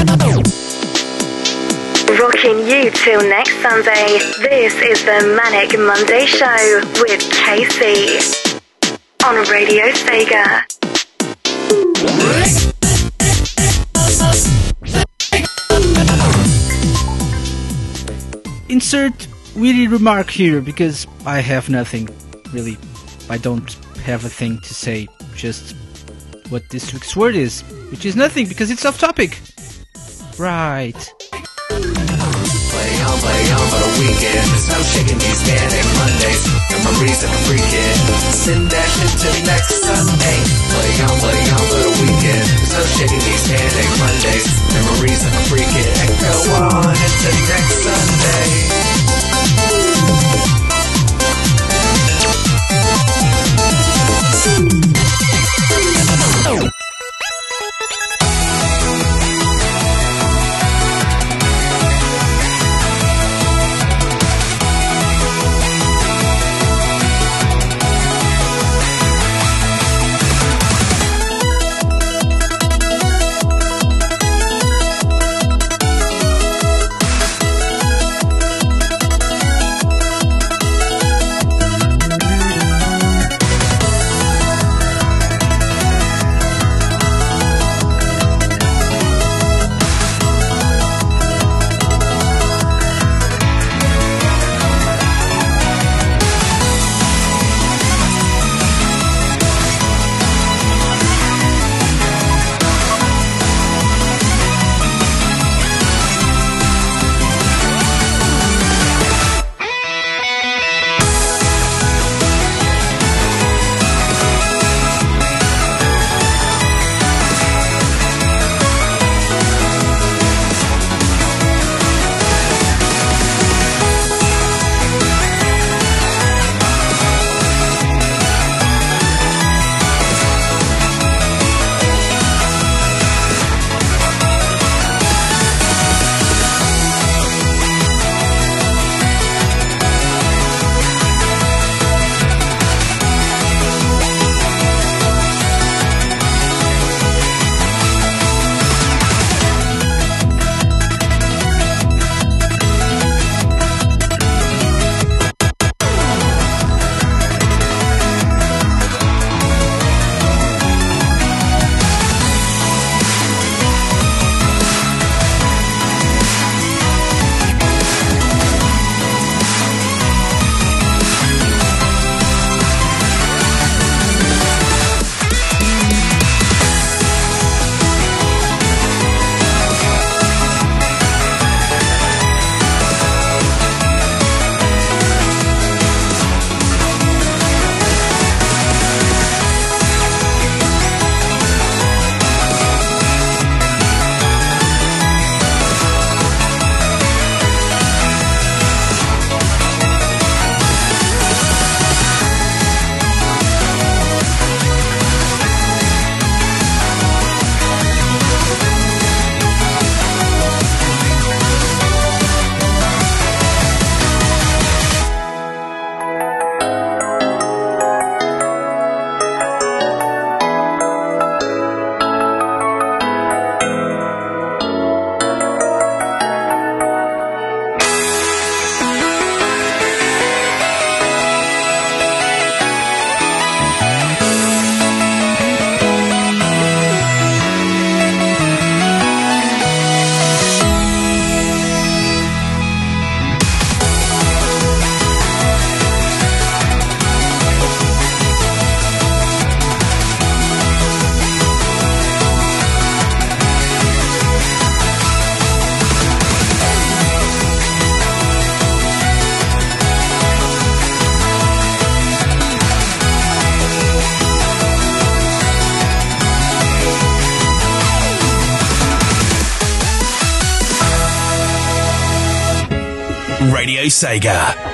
Rocking you till next Sunday. This is the Manic Monday Show with Casey on Radio Sega. Insert witty remark here because I have nothing really. I don't have a thing to say. Just what this week's word is, which is nothing because it's off topic. Right. Play play for the weekend. There's no shaking these Mondays. And. Send that shit to next Sunday. Play play for the weekend. There's no shaking these Mondays. And. And go on next Sunday. Sega.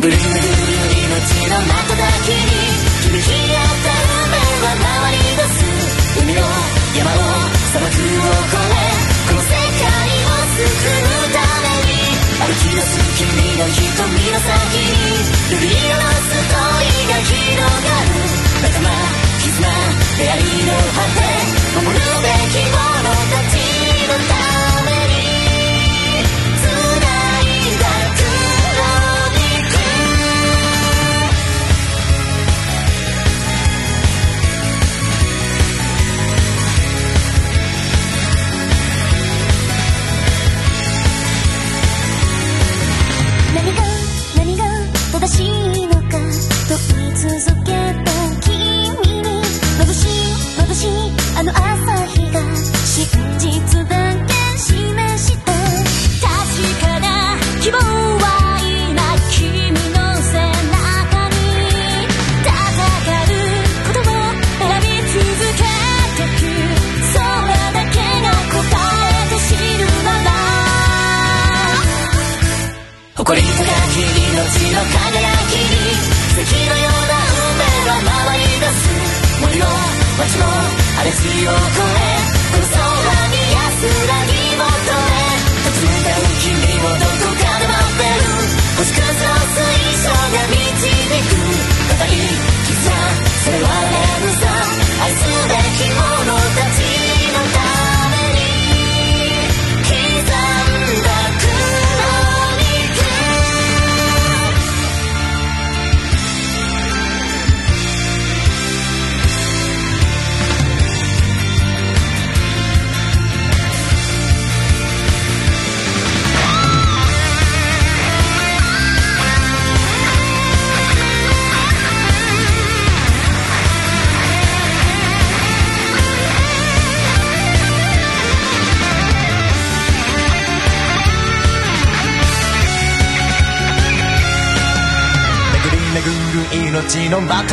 ブルーブ命の中だけに響き合った運命は回り出す海を山を砂漠を越えこの世界を救うために歩き出す君の瞳の先に指輪のストーが広がる仲間絆出会いの果て守るべきもの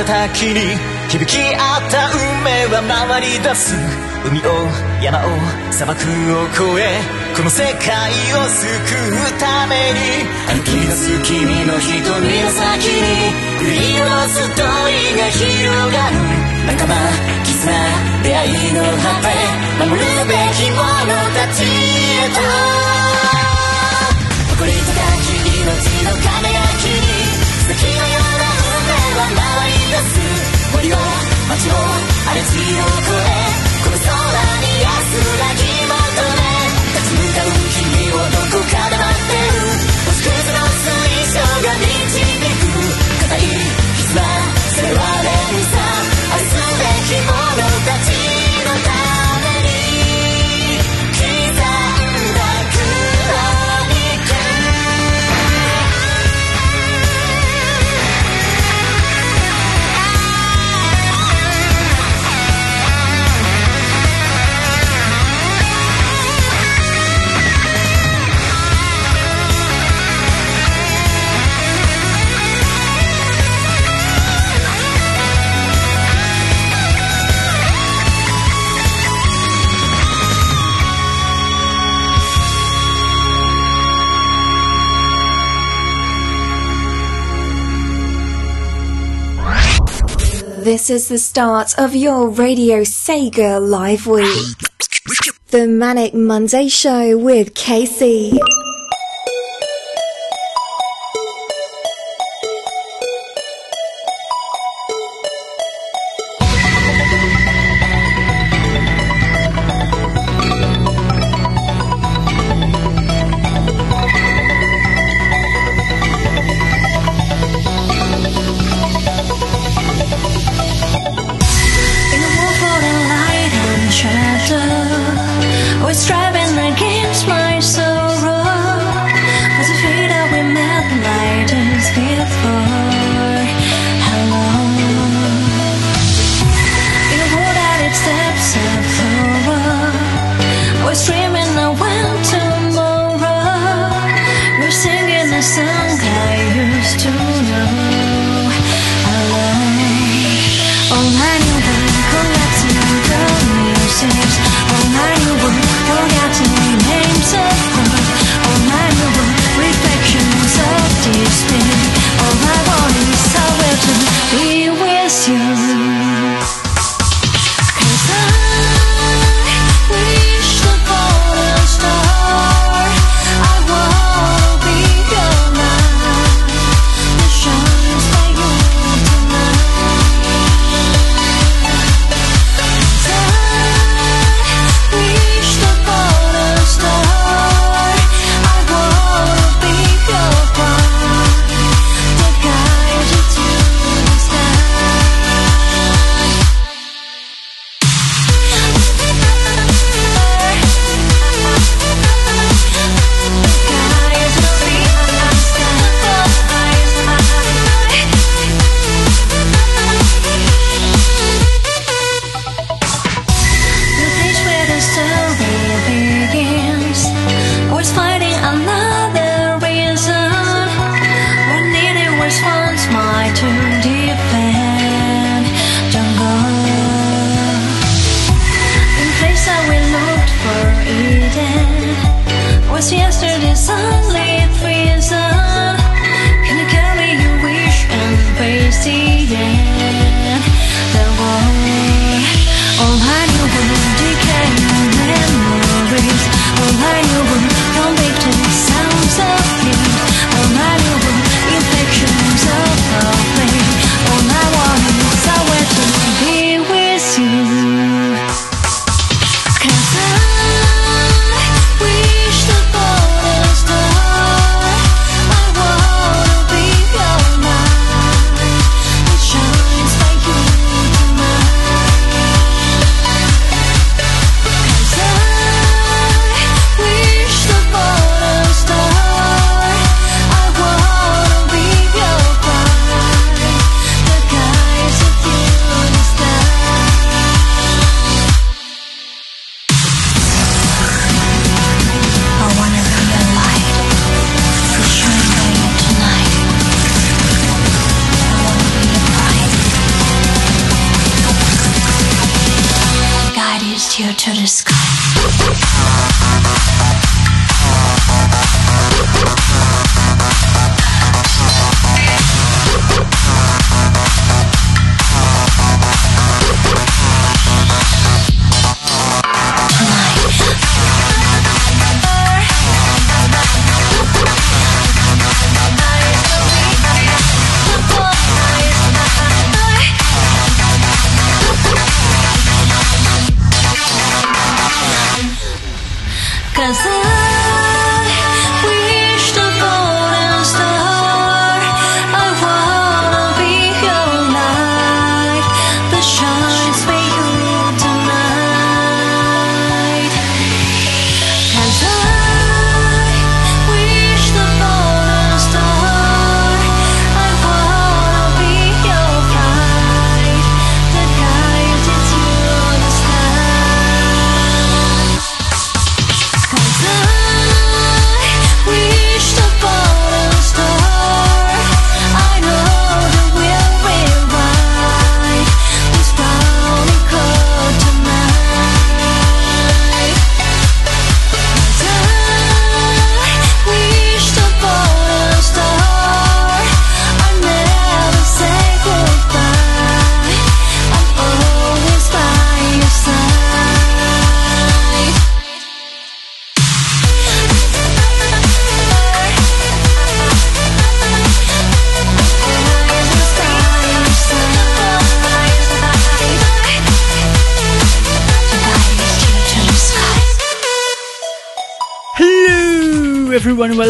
の瞬きに響き合った運命は回り出す海を山を砂漠を越えこの世界を救うために歩き出す君の瞳の先に振り下ろす問いが広がる仲間絆出会いの果て守るべき者たちへと誇り高き命の輝きに月のような運命は回り出す森を街を荒れ地を越えこの空に安らぎ求め立ち向かう君をどこかで待ってる星屑の水晶が導く固い絆それは連鎖 This is the start of your Radio Sega live week. The Manic Monday Show with Casey.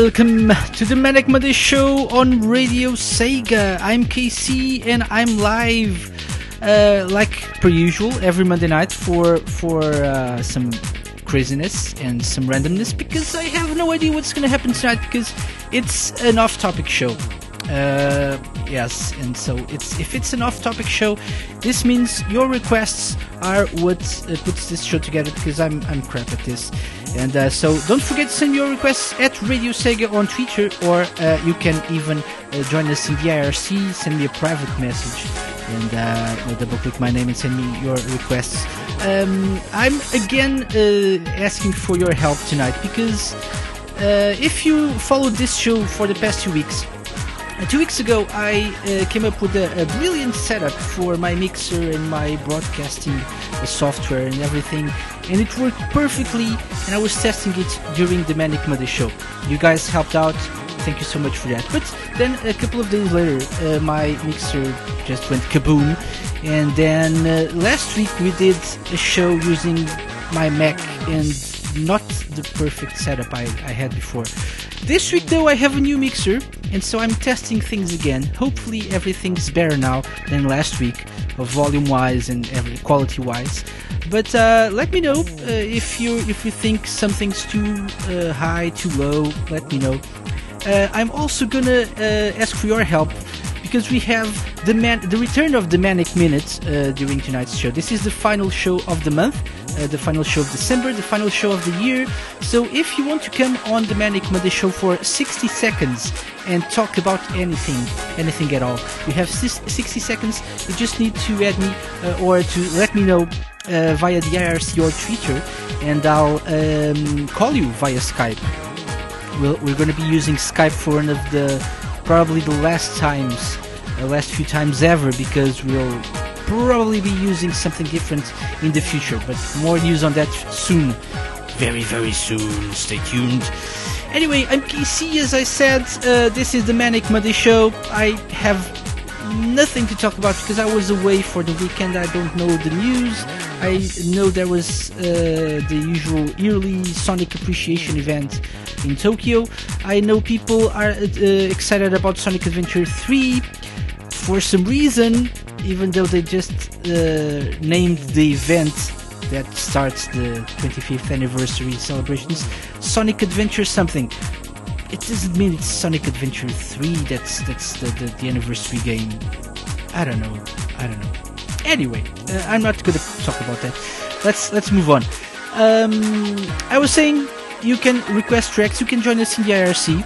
Welcome to the Manic Monday Show on Radio Sega. I'm KC, and I'm live, uh, like per usual, every Monday night for for uh, some craziness and some randomness because I have no idea what's to happen tonight because it's an off-topic show. Uh, yes, and so it's if it's an off-topic show, this means your requests are what uh, puts this show together because I'm I'm crap at this. And uh, so don't forget to send your requests at Radio Sega on Twitter, or uh, you can even uh, join us in the IRC. Send me a private message, and uh, double click my name and send me your requests. Um, I'm again uh, asking for your help tonight because uh, if you followed this show for the past two weeks, two weeks ago, I uh, came up with a, a brilliant setup for my mixer and my broadcasting uh, software and everything, and it worked perfectly. And I was testing it during the Manic Monday show. You guys helped out. Thank you so much for that. But then a couple of days later, uh, my mixer just went kaboom. And then uh, last week we did a show using my Mac and not the perfect setup I, I had before. This week though I have a new mixer and so I'm testing things again. Hopefully everything's better now than last week, volume wise and quality wise. But uh, let me know uh, if you if you think something's too uh, high, too low. Let me know. Uh, I'm also gonna uh, ask for your help because we have the man the return of the manic minutes uh, during tonight's show. This is the final show of the month, uh, the final show of December, the final show of the year. So if you want to come on the Manic Monday show for 60 seconds and talk about anything, anything at all, you have 60 seconds. You just need to add me uh, or to let me know uh, via the IRC or Twitter, and I'll um, call you via Skype we'll, we're going to be using Skype for one of the probably the last times, the last few times ever, because we'll probably be using something different in the future. But more news on that soon, very very soon. Stay tuned. Anyway, I'm KC. As I said, uh, this is the Manic Monday Show. I have nothing to talk about because I was away for the weekend. I don't know the news. I know there was uh, the usual yearly Sonic Appreciation event in Tokyo. I know people are uh, excited about Sonic Adventure 3 for some reason, even though they just uh, named the event that starts the 25th anniversary celebrations Sonic Adventure something. It doesn't mean it's Sonic Adventure 3 that's that's the, the, the anniversary game. I don't know. I don't know. Anyway, uh, I'm not going to talk about that. Let's let's move on. Um, I was saying you can request tracks. You can join us in the IRC.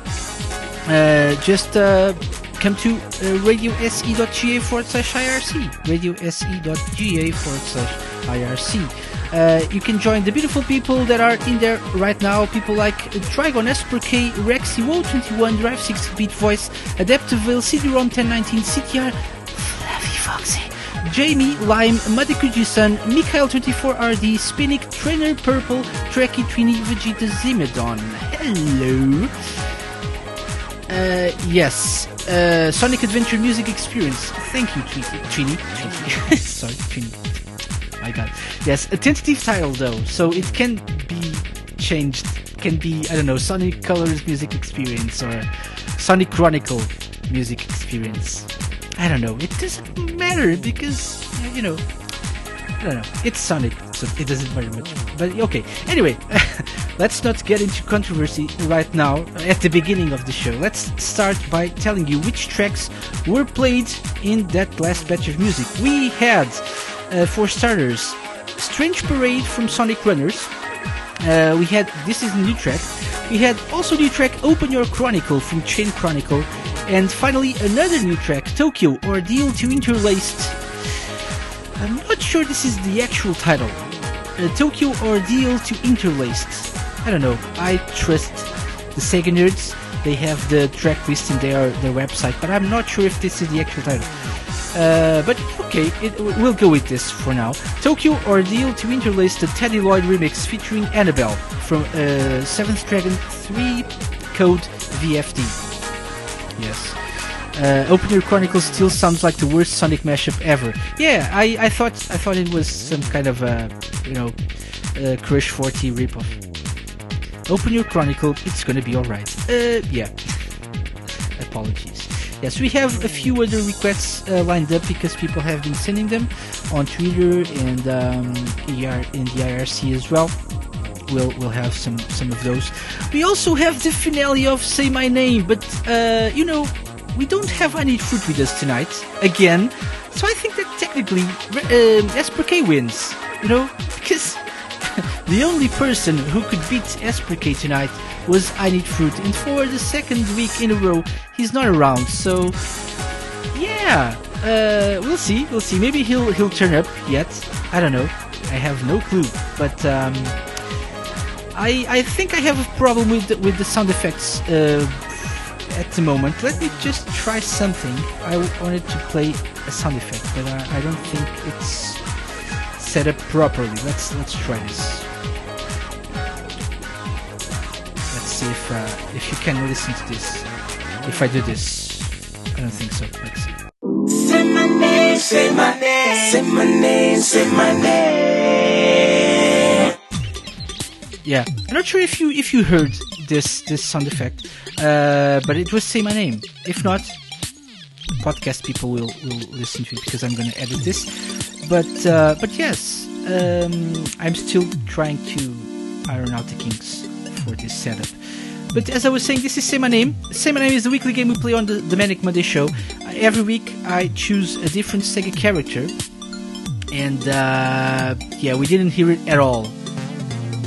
Uh, just uh, come to uh, radiose.ga forward slash IRC. Radiose.ga forward slash IRC. Uh, you can join the beautiful people that are in there right now. People like Trigon, EsperK, Rexy, Woe21, Drive 60 Beat Voice, Adaptaville, CD-ROM 1019, CTR, Fluffy Foxy, Jamie, Lime, Madikuji-san, Mikhail24RD, Spinnick, Trainer Purple, Trekkie, Trini, Vegeta, Zimedon. Hello. Uh, yes, uh, Sonic Adventure Music Experience. Thank you, Trini. Trini. Sorry, Trini. My God. Yes, a tentative title though, so it can be changed. Can be I don't know, Sonic Colors Music Experience or Sonic Chronicle Music Experience. I don't know. It doesn't matter because you know. I don't know. It's Sonic, so it doesn't matter much. But okay. Anyway, let's not get into controversy right now at the beginning of the show. Let's start by telling you which tracks were played in that last batch of music. We had, uh, for starters, Strange Parade from Sonic Runners. Uh, we had this is a new track. We had also new track Open Your Chronicle from Chain Chronicle, and finally another new track Tokyo Ordeal to Interlaced. I'm not sure this is the actual title. Uh, Tokyo Ordeal to Interlaced. I don't know. I trust the Sega nerds. They have the track list in their their website, but I'm not sure if this is the actual title. Uh, but okay, it, we'll go with this for now. Tokyo Ordeal to Interlace the TeddyLoid remix featuring Annabelle from uh, Seventh Dragon 3 Code VFD. Yes. Uh, Open Your Chronicles still sounds like the worst Sonic mashup ever. Yeah, I, I thought I thought it was some kind of a you know uh, Crush 40 ripoff. Open Your Chronicle, it's gonna be alright. Uh, yeah. Apologies. Yes, we have a few other requests uh, lined up because people have been sending them on Twitter and um, in the IRC as well. We'll we'll have some some of those. We also have the finale of Say My Name, but uh, you know we don't have any fruit with us tonight again. So I think that technically um, wins. You know because the only person who could beat EsperK tonight was I Need Fruit, and for the second week in a row, he's not around. So, yeah, uh, we'll see. We'll see. Maybe he'll he'll turn up yet. I don't know. I have no clue. But um, I I think I have a problem with the, with the sound effects uh, at the moment. Let me just try something. I wanted to play a sound effect, but I, I don't think it's set up properly. Let's let's try this. Let's see if uh, if you can listen to this. If I do this, I don't think so. Let's see. Say my name, say my name, say my name, say my name. Yeah, I'm not sure if you if you heard this this sound effect, uh, but it was say my name. If not, podcast people will will listen to it because I'm gonna edit this. But uh, but yes, um, I'm still trying to iron out the kinks for this setup. But as I was saying, this is Say My Name. Say My Name is the weekly game we play on the, the Manic Monday show. Every week I choose a different Sega character. And uh, yeah, we didn't hear it at all.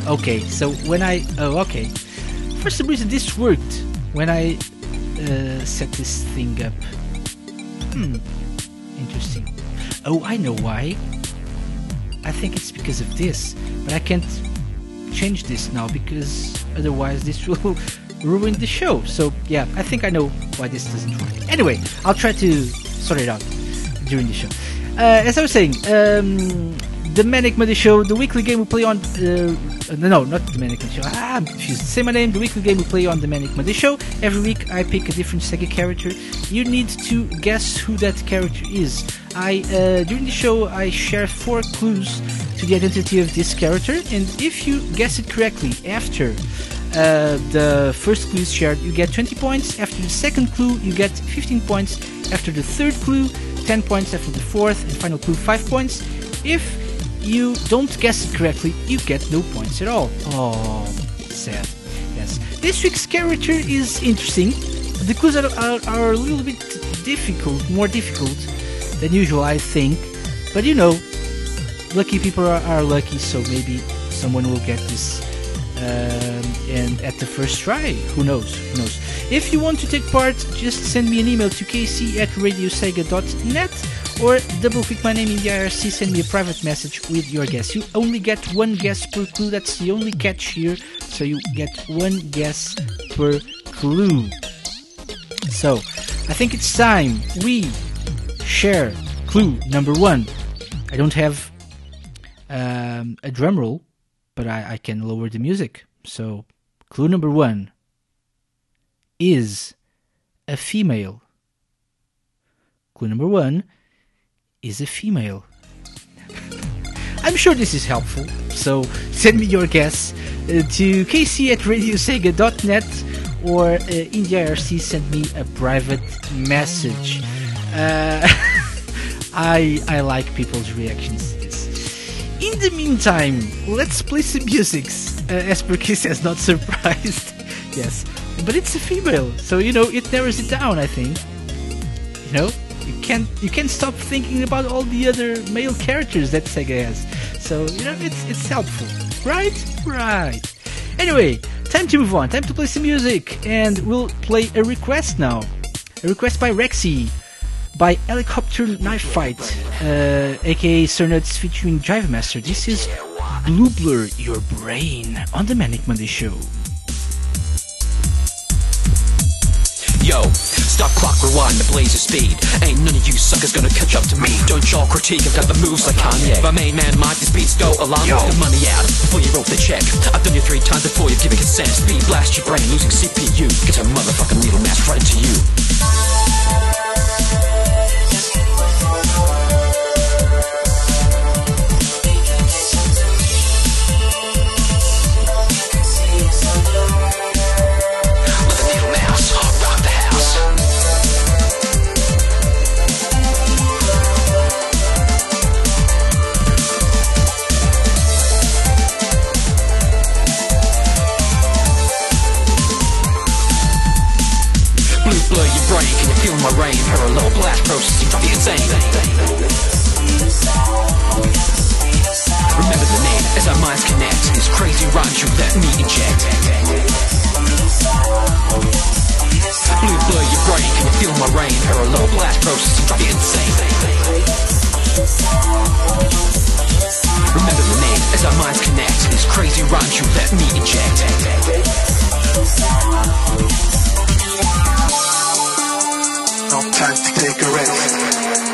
Okay, so when I. Oh, okay. For some reason, this worked when I uh, set this thing up. Hmm, interesting. Oh, I know why. I think it's because of this, but I can't change this now because otherwise this will ruin the show. So yeah, I think I know why this doesn't work. Anyway, I'll try to sort it out during the show. Uh, as I was saying, um, the Manic Monday Show, the weekly game we play on. Uh, no, not the Manic Monday Show. Ah, I'm confused. Say my name. The weekly game we play on the Manic Monday Show. Every week I pick a different Sega character. You need to guess who that character is. I uh, during the show I share four clues to the identity of this character, and if you guess it correctly after uh, the first clue is shared, you get 20 points. After the second clue, you get 15 points. After the third clue, 10 points. After the fourth and final clue, 5 points. If you don't guess it correctly, you get no points at all. Oh, sad. Yes. This week's character is interesting. The clues are, are, are a little bit difficult, more difficult than usual, I think. But you know, lucky people are, are lucky, so maybe someone will get this um, and at the first try. Who knows? Who knows? If you want to take part, just send me an email to kc at radiosega.net or double click my name in the IRC, send me a private message with your guess. You only get one guess per clue, that's the only catch here, so you get one guess per clue. So, I think it's time we share clue number one. I don't have um, a drum roll, but I, I can lower the music. So, clue number one is a female. Clue number one is a female. I'm sure this is helpful, so send me your guess uh, to kc at radiosega.net or uh, IRC send me a private message. Uh, I, I like people's reactions to this. In the meantime, let's play some music. Uh, as per Kiss has not surprised. yes, but it's a female, so you know it narrows it down. I think. You know, you can't you can't stop thinking about all the other male characters that Sega has. So you know it's it's helpful, right? Right. Anyway, time to move on. Time to play some music, and we'll play a request now. A request by Rexy by Helicopter Knife Fight, uh, aka Sir Nuts featuring Drive Master. This is Blue Blur Your Brain on the Manic Monday Show. Yo, stop clock, rewind the blaze of speed. Ain't none of you suckers gonna catch up to me. Don't y'all critique, I've got the moves like Kanye. My main man, Mike, these beats go along with the money out before you wrote the check. I've done you three times before you give me consent. Speed blast your brain, losing CPU. Get a motherfucking needle mask right into you. My rain? Parallel blast processing, drive you insane. Remember the name as our minds connect. These crazy rhymes you let me inject. Blue blur your brain, can you feel my rain? Parallel blast processing, drive you insane. Remember the name as our minds connect. These crazy rhymes you let me inject. No time to take a rest.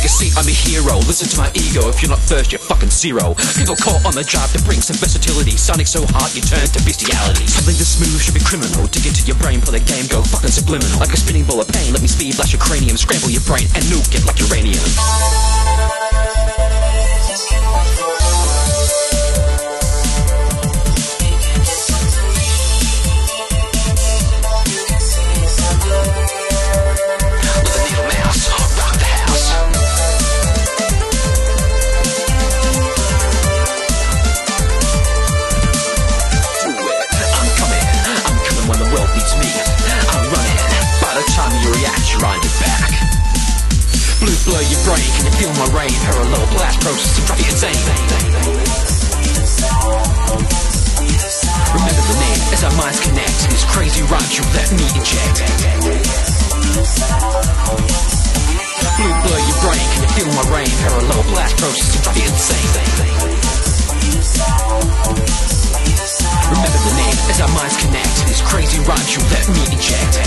Take a seat, I'm a hero. Listen to my ego. If you're not first, you're fucking zero. People caught on the job to bring some versatility. Sonic so hot, you turn to bestiality. Something this smooth should be criminal. Dig into your brain, play the game, go fucking subliminal. Like a spinning ball of pain, let me speed, flash your cranium, scramble your brain, and nuke it like uranium. Let blow your brain Can you feel my rain? Parallel blast process to drive you insane Remember the name as our minds connect. This crazy rock you let me inject Blue blur your brain. Can you feel my rain? Parallel blast process to drive you insane Remember the name as our minds connect. This crazy rock you let me inject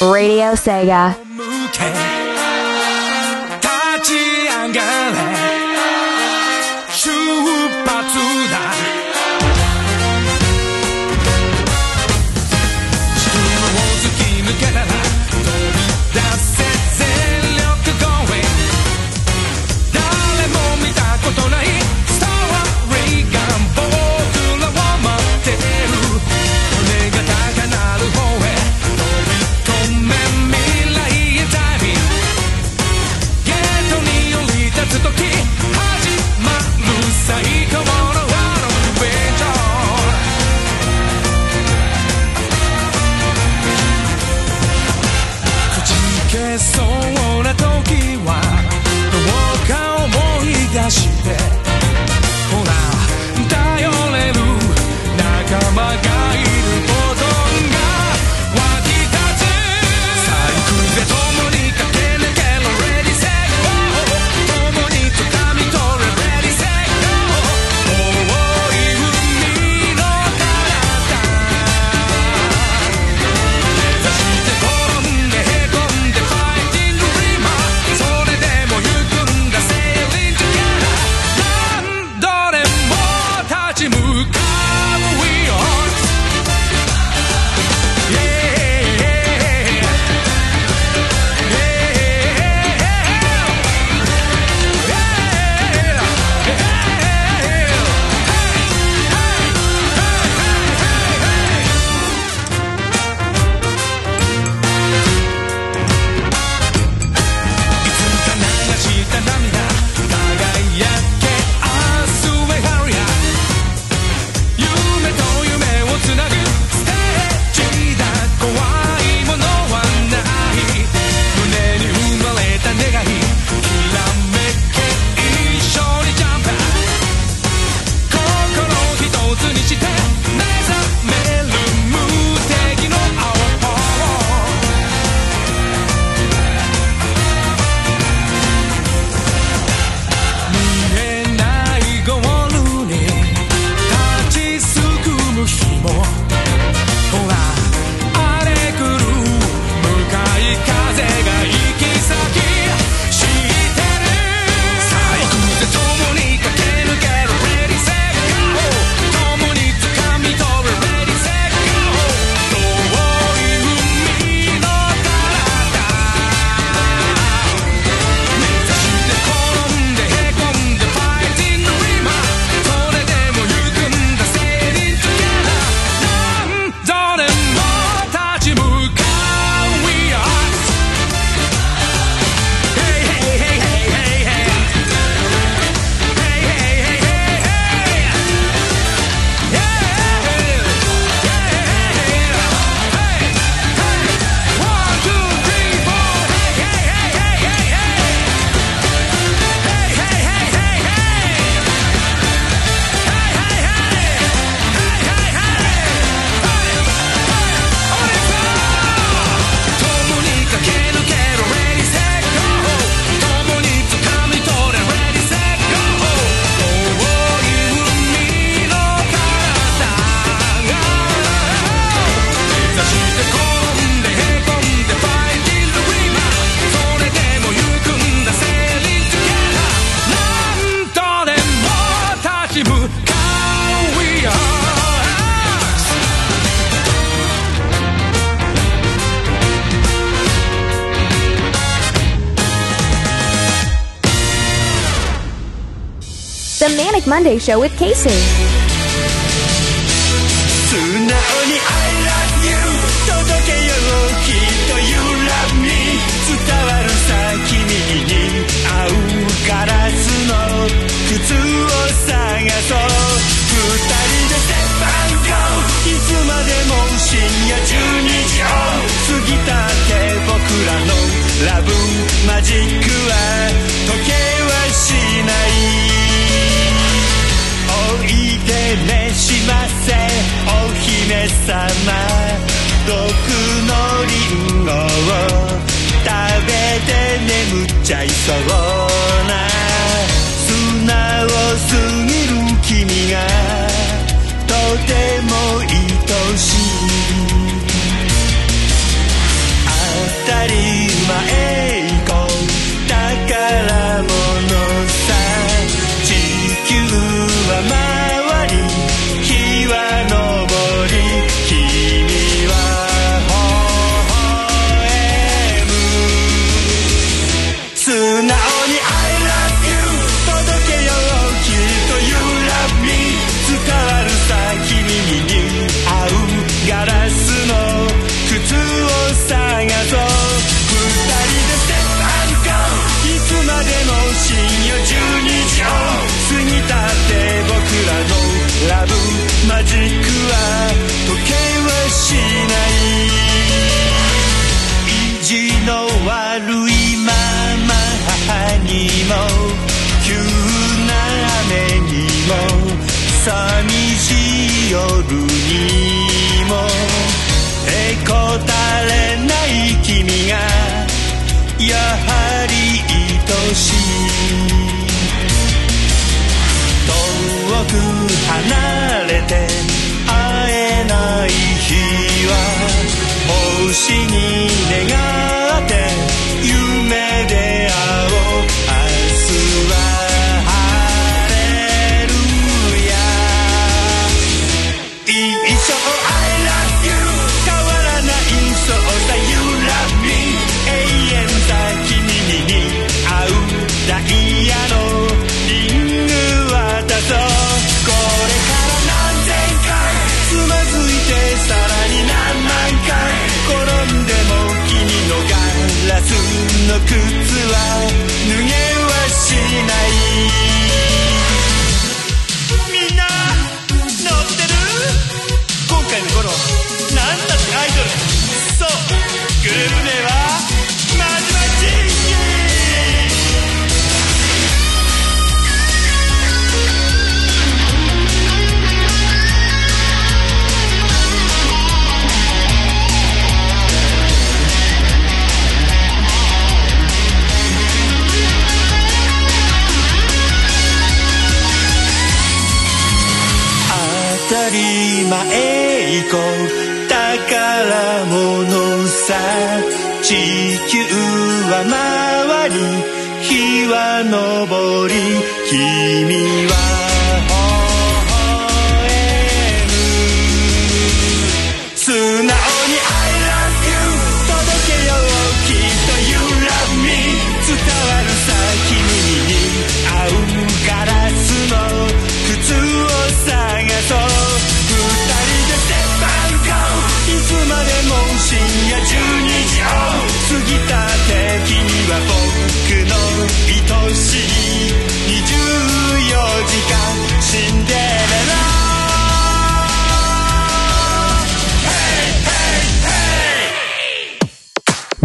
Radio Sega. Monday show with Casey. 下一首歌。日は昇り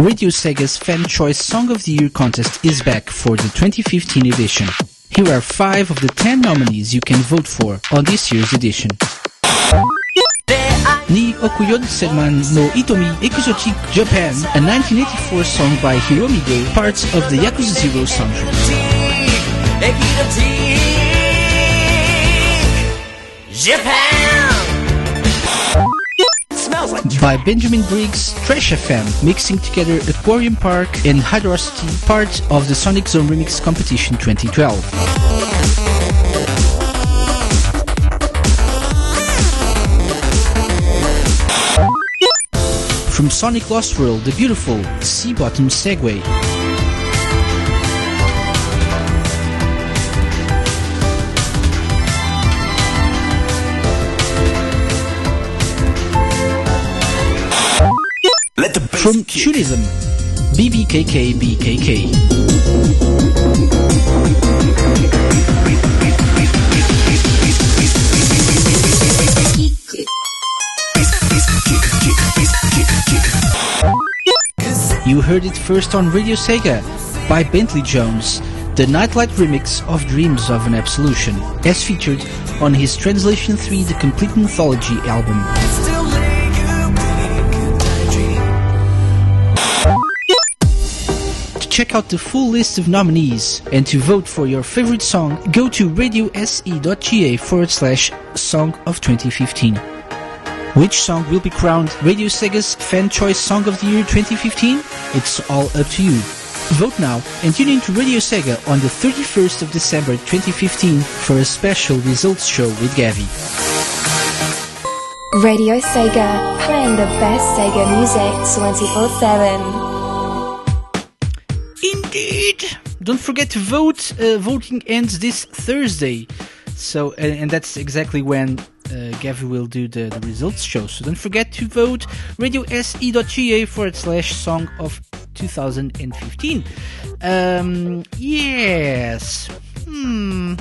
Radio Sega's Fan Choice Song of the Year contest is back for the 2015 edition. Here are 5 of the 10 nominees you can vote for on this year's edition. Ni Okuyodu Senman no Itomi Exotic Japan, a 1984 song by Hiromi Go, parts of the Yakuza Zero soundtrack. By Benjamin Briggs, Trash FM, mixing together Aquarium Park and Hydrocity, part of the Sonic Zone Remix Competition 2012. From Sonic Lost World, the beautiful Sea Bottom Segue. From Chulism, B B K K B K K. You heard it first on Radio Sega by Bentley Jones, the Nightlight remix of Dreams of an Absolution, as featured on his Translation 3 The Complete Mythology album. Check out the full list of nominees and to vote for your favorite song, go to radiose.ga forward slash song of 2015. Which song will be crowned Radio Sega's Fan Choice Song of the Year 2015? It's all up to you. Vote now and tune in to Radio Sega on the 31st of December 2015 for a special results show with Gavi. Radio Sega, playing the best Sega music 24 7. Don't forget to vote. Uh, voting ends this Thursday. So, and, and that's exactly when uh, Gavi will do the, the results show. So don't forget to vote radiose.ga forward slash song of 2015. Um, yes. Hmm.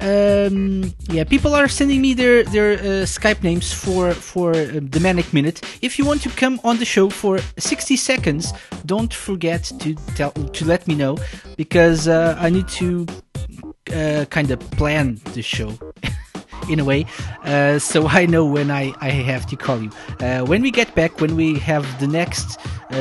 Um, yeah, people are sending me their their uh, Skype names for for uh, the Manic Minute. If you want to come on the show for 60 seconds, don't forget to tell to let me know because uh, I need to uh, kind of plan the show. in a way, uh, so I know when I, I have to call you. When we get back, when we have the next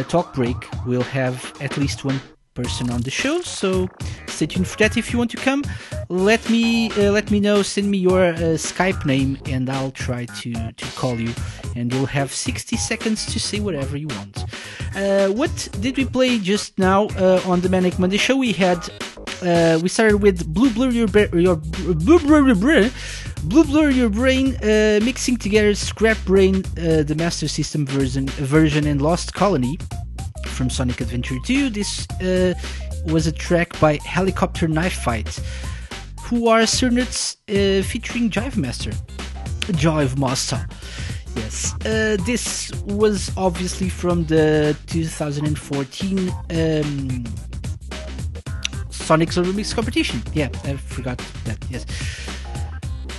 talk break, we'll have at least one person on the show. So stay tuned for that. If you want to come, let me uh, let me know. Send me your uh, Skype name, and I'll try to to call you. And you'll have 60 seconds to say whatever you want. Uh, what did we play just now uh, on the Manic Monday show? We had uh, we started with Blue Blur Your Your Blue Blur Your Brain, Blue Blur Your Brain, uh, mixing together Scrap Brain, uh, the Master System version, version, and Lost Colony from Sonic Adventure 2. This uh, was a track by Helicopter Knife Fight, who are Cernuts uh, featuring Jive Master, Jive Master. Yes, uh, this was obviously from the 2014 um, Sonic Remix competition. Yeah, I forgot that. Yes.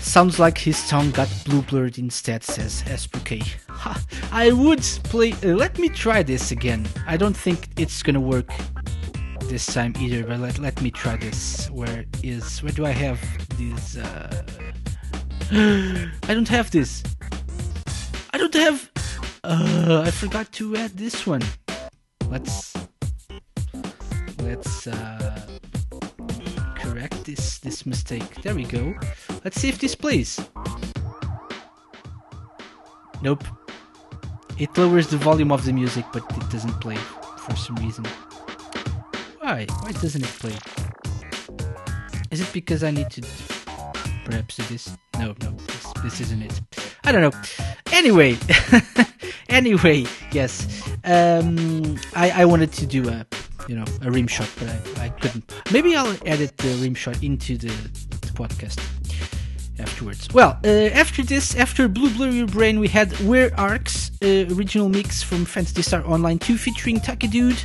Sounds like his tongue got blue blurred instead, says Esper K. Ha, I would play. Uh, let me try this again. I don't think it's gonna work this time either, but let, let me try this. Where is. Where do I have this? Uh... I don't have this. I don't have. Uh, I forgot to add this one. Let's. Let's. Uh, this this mistake. There we go. Let's see if this plays. Nope. It lowers the volume of the music, but it doesn't play for some reason. Why? Why doesn't it play? Is it because I need to perhaps do this? No, no, this, this isn't it. I don't know. Anyway, anyway, yes. Um, I, I wanted to do a, you know, a rim shot, but I, I couldn't. Maybe I'll edit the rim shot into the, the podcast afterwards. Well, uh, after this, after Blue Blur Your Brain, we had Where Arcs, uh, original mix from Phantasy Star Online 2 featuring Taka Dude,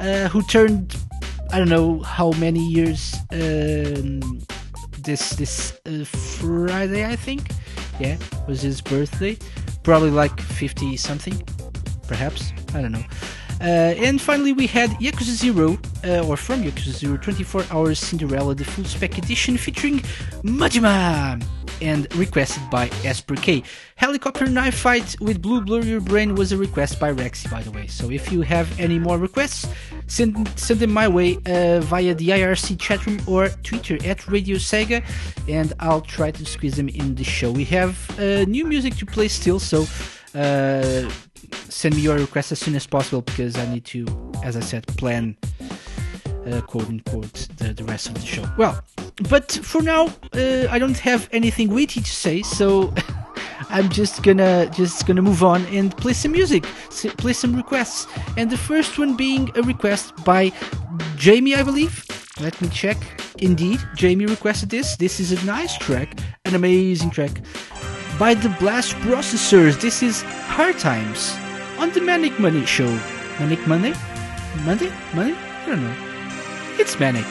uh, who turned, I don't know how many years, um, this this uh, Friday, I think. Yeah, was his birthday. Probably like 50 something, perhaps. I don't know. Uh, and finally, we had Yakuza Zero, uh, or from Yakuza Zero, 24 Hours Cinderella, the full spec edition featuring Majima, and requested by Esper K. Helicopter Knife Fight with Blue Blur Your Brain was a request by Rexy, by the way. So if you have any more requests, send, send them my way uh, via the IRC chatroom or Twitter at Radio Sega, and I'll try to squeeze them in the show. We have uh, new music to play still, so uh, send me your request as soon as possible because I need to, as I said, plan uh, quote unquote the, the rest of the show. Well, but for now, uh, I don't have anything witty to say, so I'm just gonna just gonna move on and play some music, play some requests, and the first one being a request by Jamie, I believe. Let me check. Indeed, Jamie requested this. This is a nice track, an amazing track by the Blast Processors. This is Hard Times on the Manic Money Show. Manic Money? Monday? Money? I don't know. It's Manic.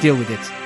Deal with it.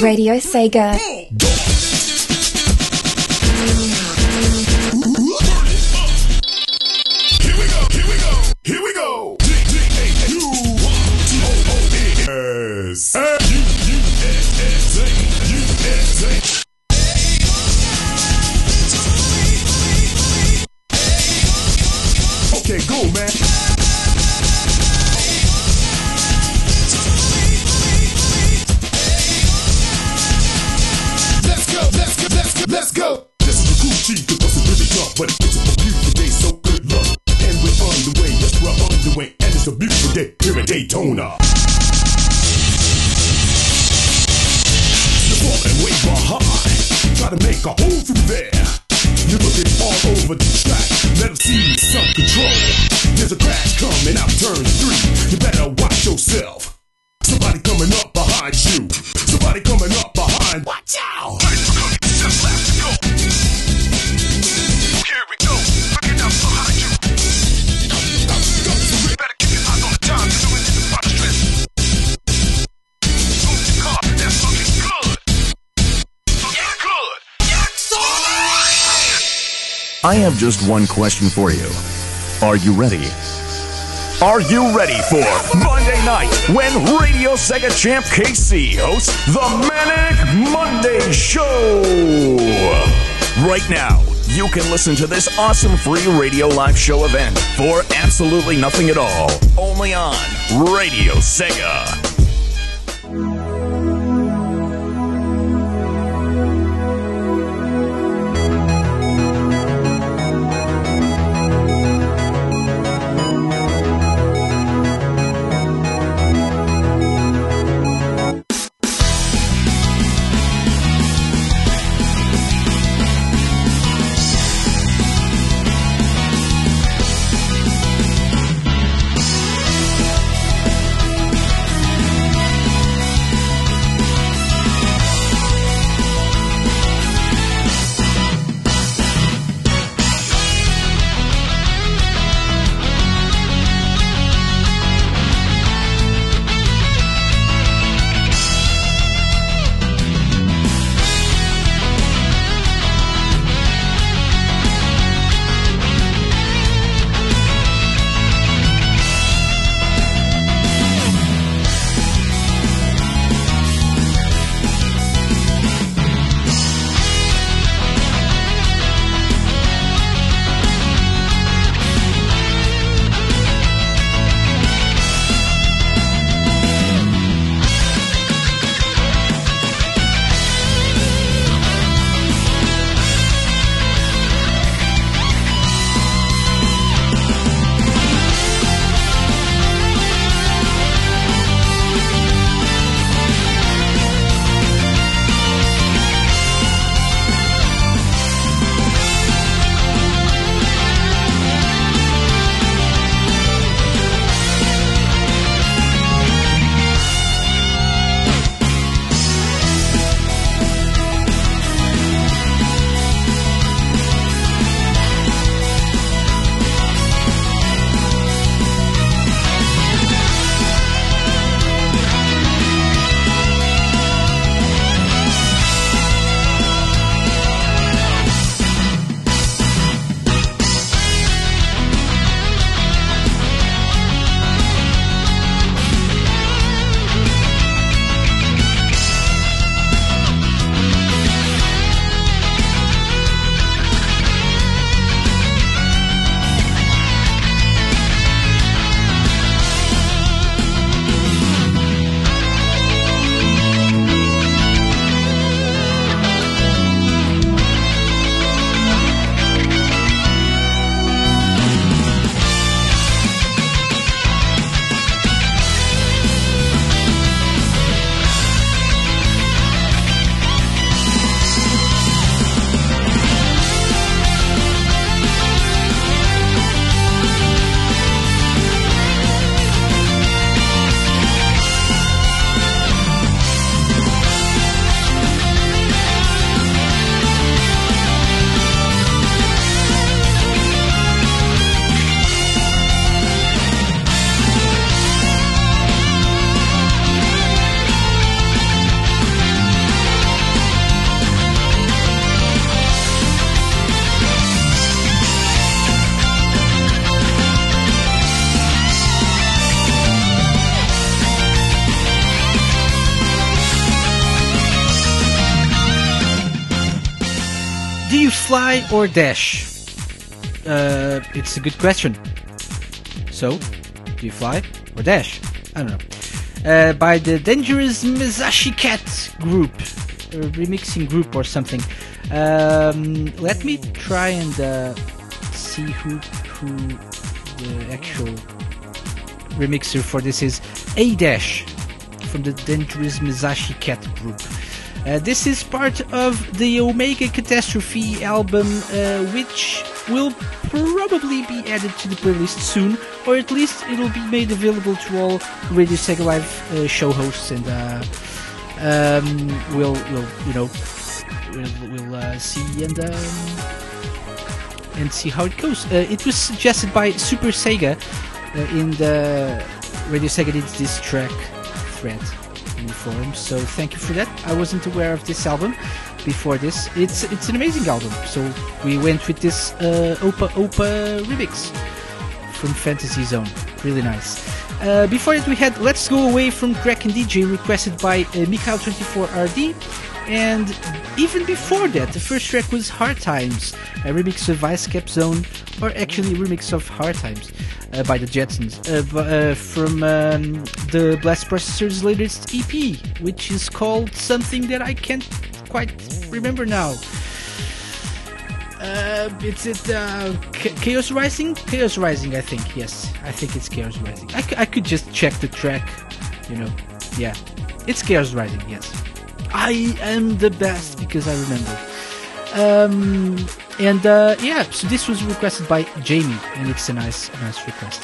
Radio Sega. just one question for you. Are you ready? Are you ready for Monday night when Radio Sega Champ KC hosts the Manic Monday Show? Right now, you can listen to this awesome free radio live show event for absolutely nothing at all, only on Radio Sega. Or dash? Uh, it's a good question. So, do you fly or dash? I don't know. Uh, by the Dangerous Mizashi Cat group, a remixing group or something. Um, let me try and uh, see who who the actual remixer for this is. A Dash from the Dangerous Mizashi Cat group. Uh, this is part of the Omega Catastrophe album, uh, which will probably be added to the playlist soon, or at least it will be made available to all Radio Sega Live uh, show hosts, and uh, um, we'll, we'll, you know, we'll, we'll uh, see and um, and see how it goes. It was suggested by Super Sega in the Radio Sega did this track thread So thank you for that. I wasn't aware of this album before this. It's it's an amazing album. So we went with this uh, Opa Opa remix from Fantasy Zone. Really nice. Uh, before that, we had Let's Go Away from Crack and DJ requested by uh, Mikhail24RD. And even before that, the first track was Hard Times, a remix of Ice Cap Zone, or actually a remix of Hard Times uh, by the Jetzons, uh, b- uh, from um, the Blast Processor's latest EP, which is called something that I can't quite remember now. Uh, it's it uh, Ch- Chaos Rising? Chaos Rising, I think. Yes, I think it's Chaos Rising. I, c- I could just check the track, you know. Yeah, it's Chaos Rising. Yes, I am the best because I remember. Um, and uh, yeah, so this was requested by Jamie, and it's a nice, nice request.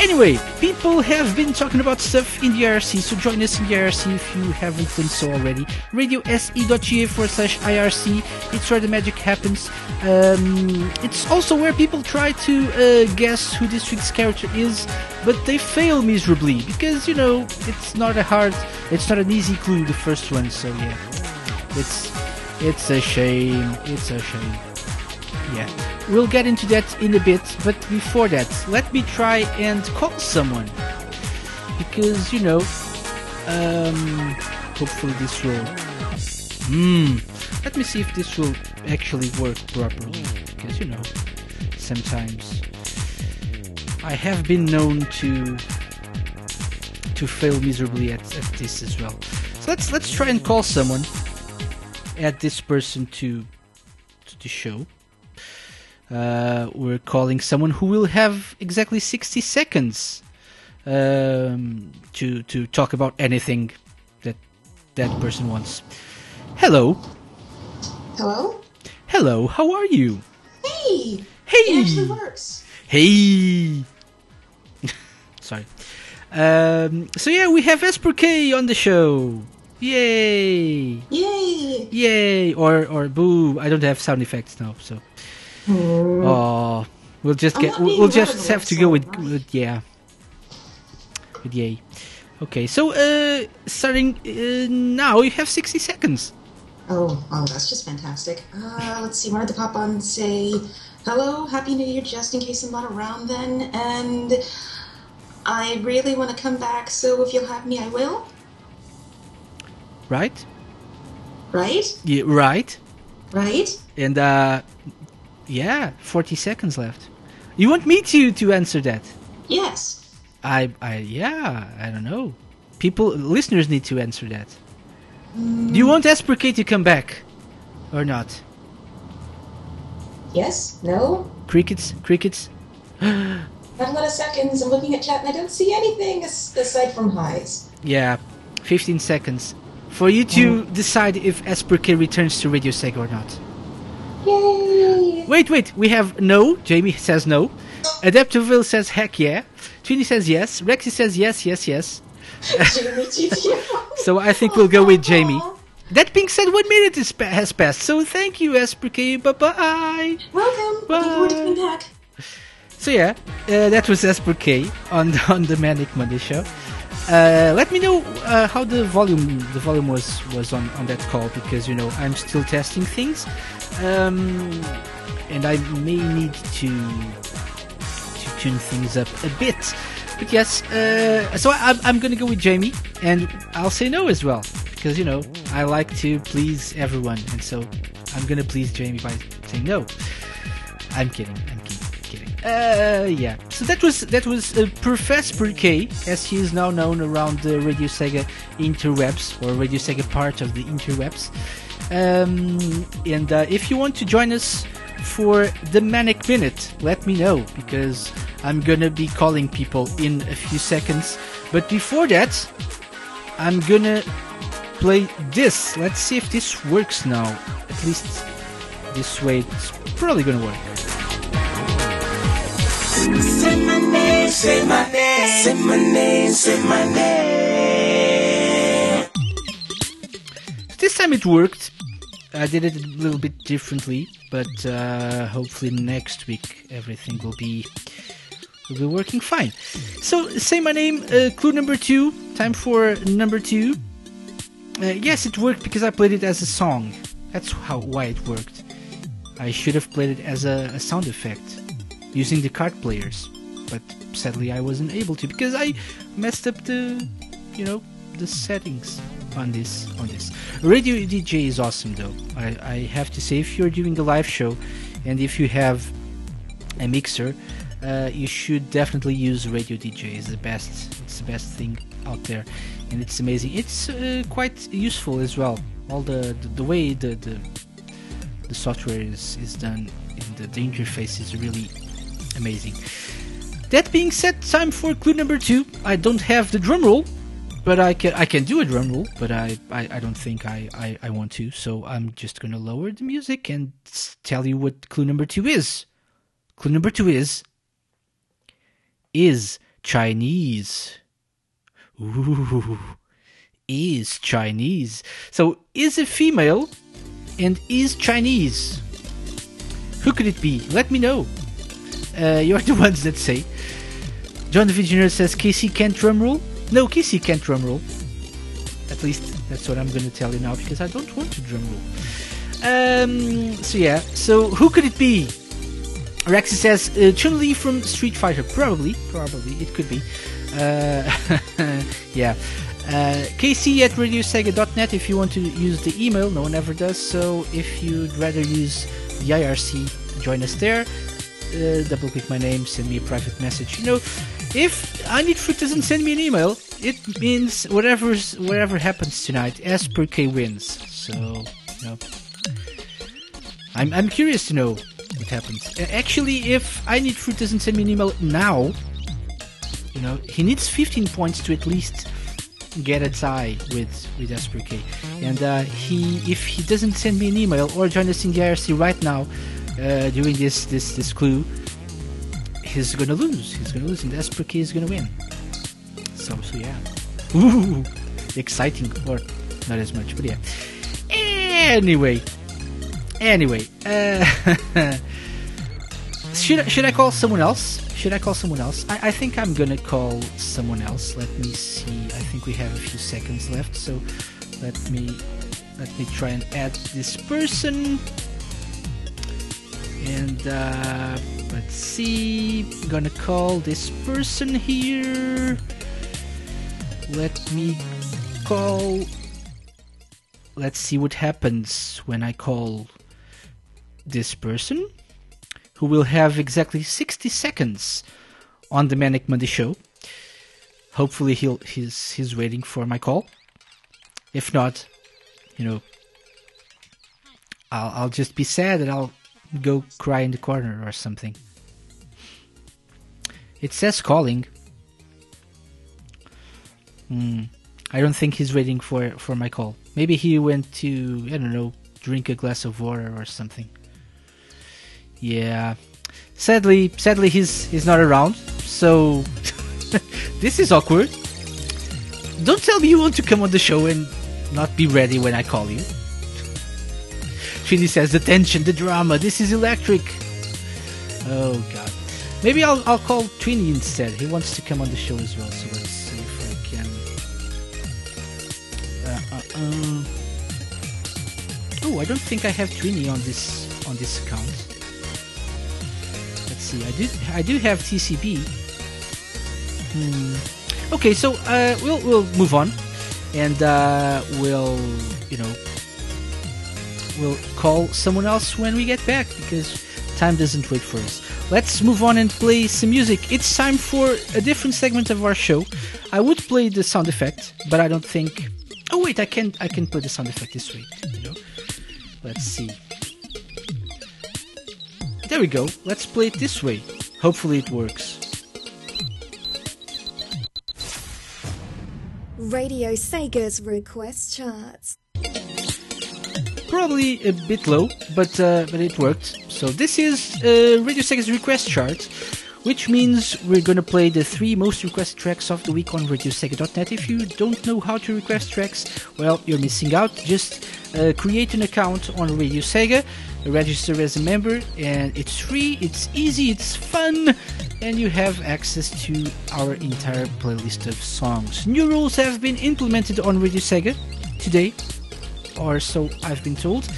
Anyway, people have been talking about stuff in the IRC, so join us in the IRC if you haven't done so already. RadioSE.ga forward slash IRC. It's where the magic happens. Um, it's also where people try to uh, guess who this week's character is, but they fail miserably because you know it's not a hard, it's not an easy clue. The first one, so yeah, it's it's a shame. It's a shame. Yeah. We'll get into that in a bit, but before that, let me try and call someone. Because, you know, um, hopefully this will. Hmm. Let me see if this will actually work properly. Because, you know, sometimes I have been known to to fail miserably at, at this as well. So let's let's try and call someone add this person to to the show. Uh, we're calling someone who will have exactly 60 seconds um, to to talk about anything that that person wants. Hello, Hello? hello. How are you? Hey! Hey! It actually works. Hey. Sorry. Um, so yeah, we have Esper K on the show. Yay! Yay! Yay! Or or boo! I don't have sound effects now, so. Oh, we'll just get. We'll, we'll just have to go with, with yeah. With yay. Okay, so uh, starting uh, now, you have sixty seconds. Oh, oh, that's just fantastic. Uh, let's see, wanted to pop on and say hello, happy new year, just in case I'm not around then, and I really want to come back, so if you'll have me, I will. Right? Right? Yeah, right. Right? And uh, yeah, forty seconds left. You want me to to answer that? Yes. I I yeah, I don't know. People listeners need to answer that. Do you mm. want Esper K to come back or not? Yes? No? Crickets, crickets. Not a lot of seconds. I'm looking at chat and I don't see anything aside from highs. Yeah, 15 seconds for you to mm. decide if Esper K returns to Radio Sega or not. Wait, wait, we have no. Jamie says no. Adaptiville says heck yeah. Trini says yes. Rexy says yes, yes, yes. So I think we'll go with Jamie. That being said, one minute is pa- has passed, so thank you, Esper K. Bye bye. Welcome. To back. So yeah, uh, that was Esper K on the, on the Manic Monday show. Uh, let me know uh, how the volume the volume was was on, on that call because you know I'm still testing things, um, and I may need to to tune things up a bit. But yes, uh, so I, I'm gonna go with Jamie, and I'll say no as well because you know I like to please everyone, and so I'm gonna please Jamie by saying no. I'm kidding. I'm. I'm kidding. Uh, yeah. So that was that was uh, Professor K, as he is now known around the Radio Sega interwebs or Radio Sega part of the interwebs. Um, and uh, if you want to join us for the Manic Minute, let me know because I'm gonna be calling people in a few seconds. But before that, I'm gonna play this. Let's see if this works now. At least this way, it's probably gonna work. Say my name, say my name, say my name, say my name. This time it worked. I did it a little bit differently, but uh, hopefully next week everything will be will be working fine. So say my name, uh, clue number two. Time for number two. Uh, yes, it worked because I played it as a song. That's how why it worked. I should have played it as a, a sound effect using the card players, but sadly I wasn't able to because I messed up the, you know, the settings on this on this. Radio DJ is awesome though. I, I have to say, if you're doing a live show, and if you have a mixer, uh, you should definitely use Radio DJ. It's the best. It's the best thing out there, and it's amazing. It's uh, quite useful as well. All the the, the way the, the the software is is done, and the, the interface is really amazing. That being said, time for clue number two. I don't have the drum roll, but I can I can do a drum roll, but I, I, I don't think I, I, I want to. So I'm just gonna lower the music and tell you what clue number two is. Clue number two is is Chinese. Ooh, is Chinese. So is a female and is Chinese. Who could it be? Let me know. Uh, you're the ones that say. John the Visionary says KC can't drum roll. No, KC can't drum roll. At least that's what I'm going to tell you now because I don't want to drum roll. Um, so yeah, so who could it be? Rexy says uh, Chun Li from Street Fighter. Probably, probably it could be. Uh, yeah. Uh, KC at radiosega.net if you want to use the email. No one ever does. So if you'd rather use the IRC, join us there. Uh, double click my name, send me a private message. You know, if I need fruit doesn't send me an email, it means whatever's whatever happens tonight, per K wins. So, you know, I'm I'm curious to know what happens. Actually, if I need fruit doesn't send me an email now, you know, he needs 15 points to at least get a tie with with Esper K. And uh, he, if he doesn't send me an email or join us in the IRC right now, uh, doing this this this clue, he's gonna lose. He's gonna lose, and K is gonna win. So so yeah, ooh, exciting or not as much, but yeah. Anyway, anyway, uh, should should I call someone else? Should I call someone else? I, I think I'm gonna call someone else. Let me see. I think we have a few seconds left, so let me let me try and add this person. And uh, let's see. I'm gonna call this person here. Let me call. Let's see what happens when I call this person who will have exactly 60 seconds on the Manic Monday show. Hopefully he'll he's he's waiting for my call. If not, you know, I'll I'll just be sad and I'll go cry in the corner or something. It says calling. Hmm. I don't think he's waiting for for my call. Maybe he went to I don't know, drink a glass of water or something. Yeah. Sadly, sadly he's he's not around. So this is awkward. Don't tell me you want to come on the show and not be ready when I call you. Trini says the tension, the drama, this is electric. Oh god. Maybe I'll I'll call Trini instead. He wants to come on the show as well, so let's see if I can uh, uh, um. Oh, I don't think I have Trini on this on this account. Let's see. I do I do have TCB. Hmm. Okay, so uh, we'll we'll move on, and uh, we'll you know we'll call someone else when we get back because time doesn't wait for us. Let's move on and play some music. It's time for a different segment of our show. I would play the sound effect, but I don't think. Oh wait, I can I can play the sound effect this way. You know. Let's see. There we go. Let's play it this way. Hopefully it works. Radio Sega's request charts. Probably a bit low, but uh, but it worked. So this is uh, Radio Sega's request chart, which means we're gonna play the three most requested tracks of the week on RadioSega.net. If you don't know how to request tracks, well, you're missing out. Just uh, create an account on Radio Sega, register as a member, and it's free, it's easy, it's fun, and you have access to our entire playlist of songs. New rules have been implemented on Radio Sega today, or so I've been told.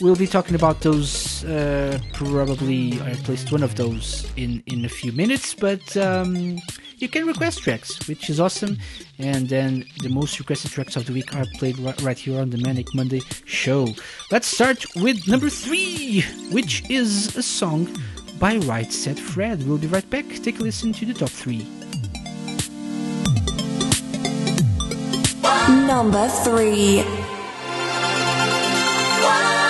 We'll be talking about those uh, probably, or at least one of those, in, in a few minutes, but um, you can request tracks, which is awesome. And then the most requested tracks of the week are played ri- right here on the Manic Monday show. Let's start with number three, which is a song by Right Said Fred. We'll be right back. Take a listen to the top three. Number three. There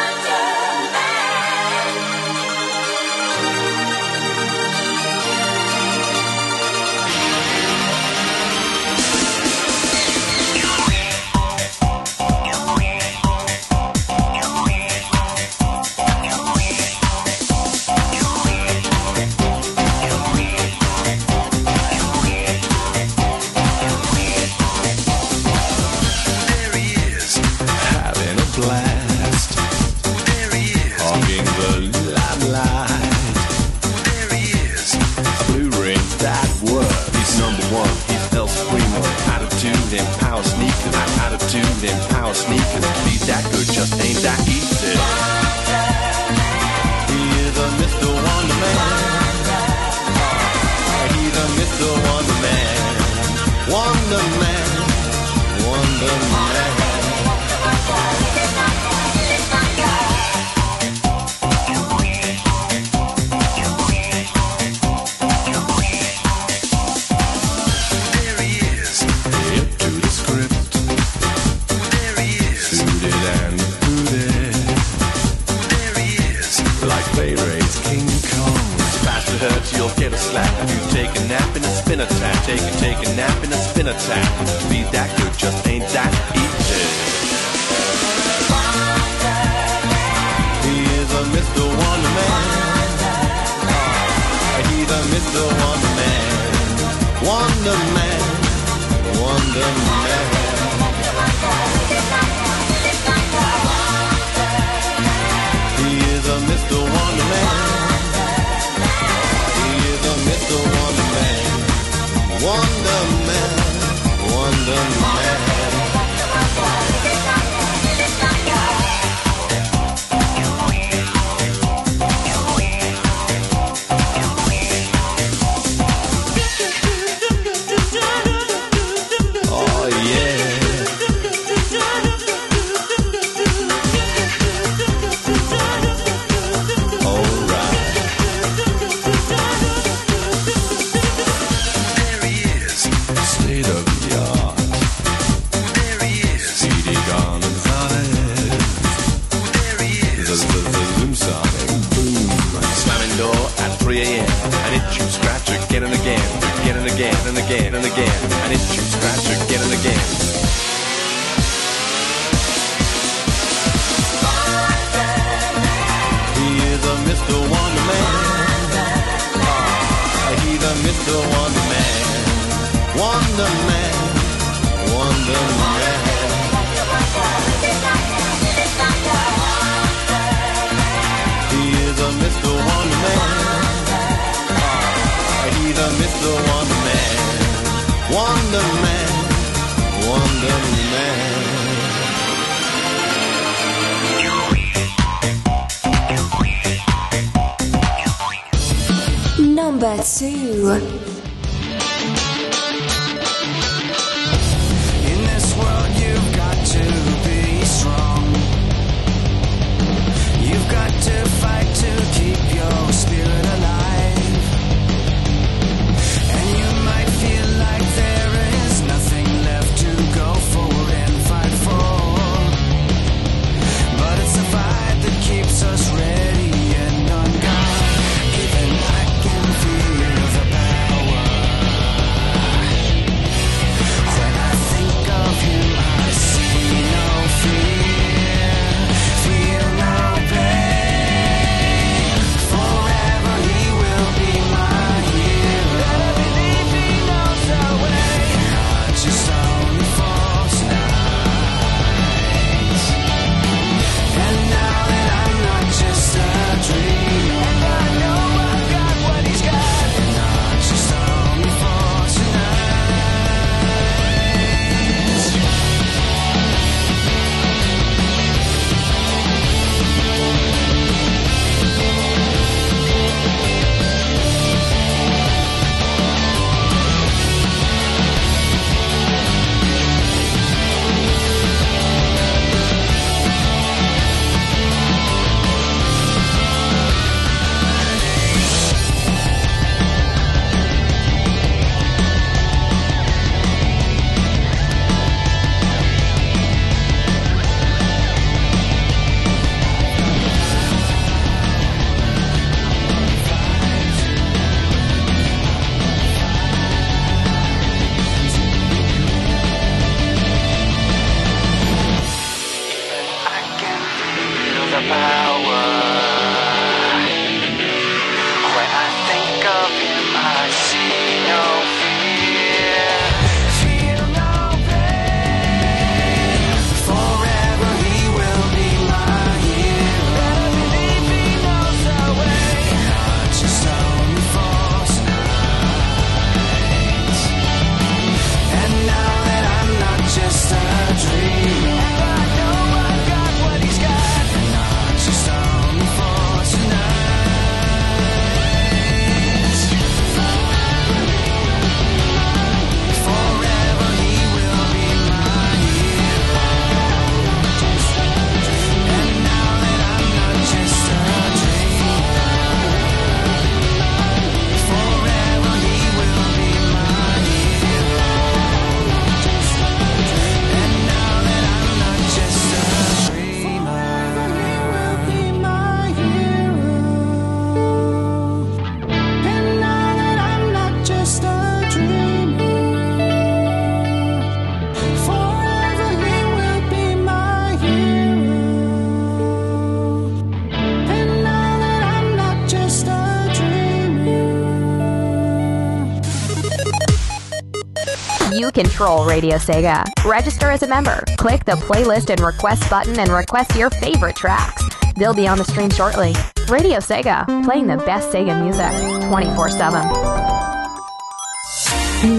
control Radio Sega. Register as a member. Click the playlist and request button and request your favorite tracks. They'll be on the stream shortly. Radio Sega, playing the best Sega music 24 7.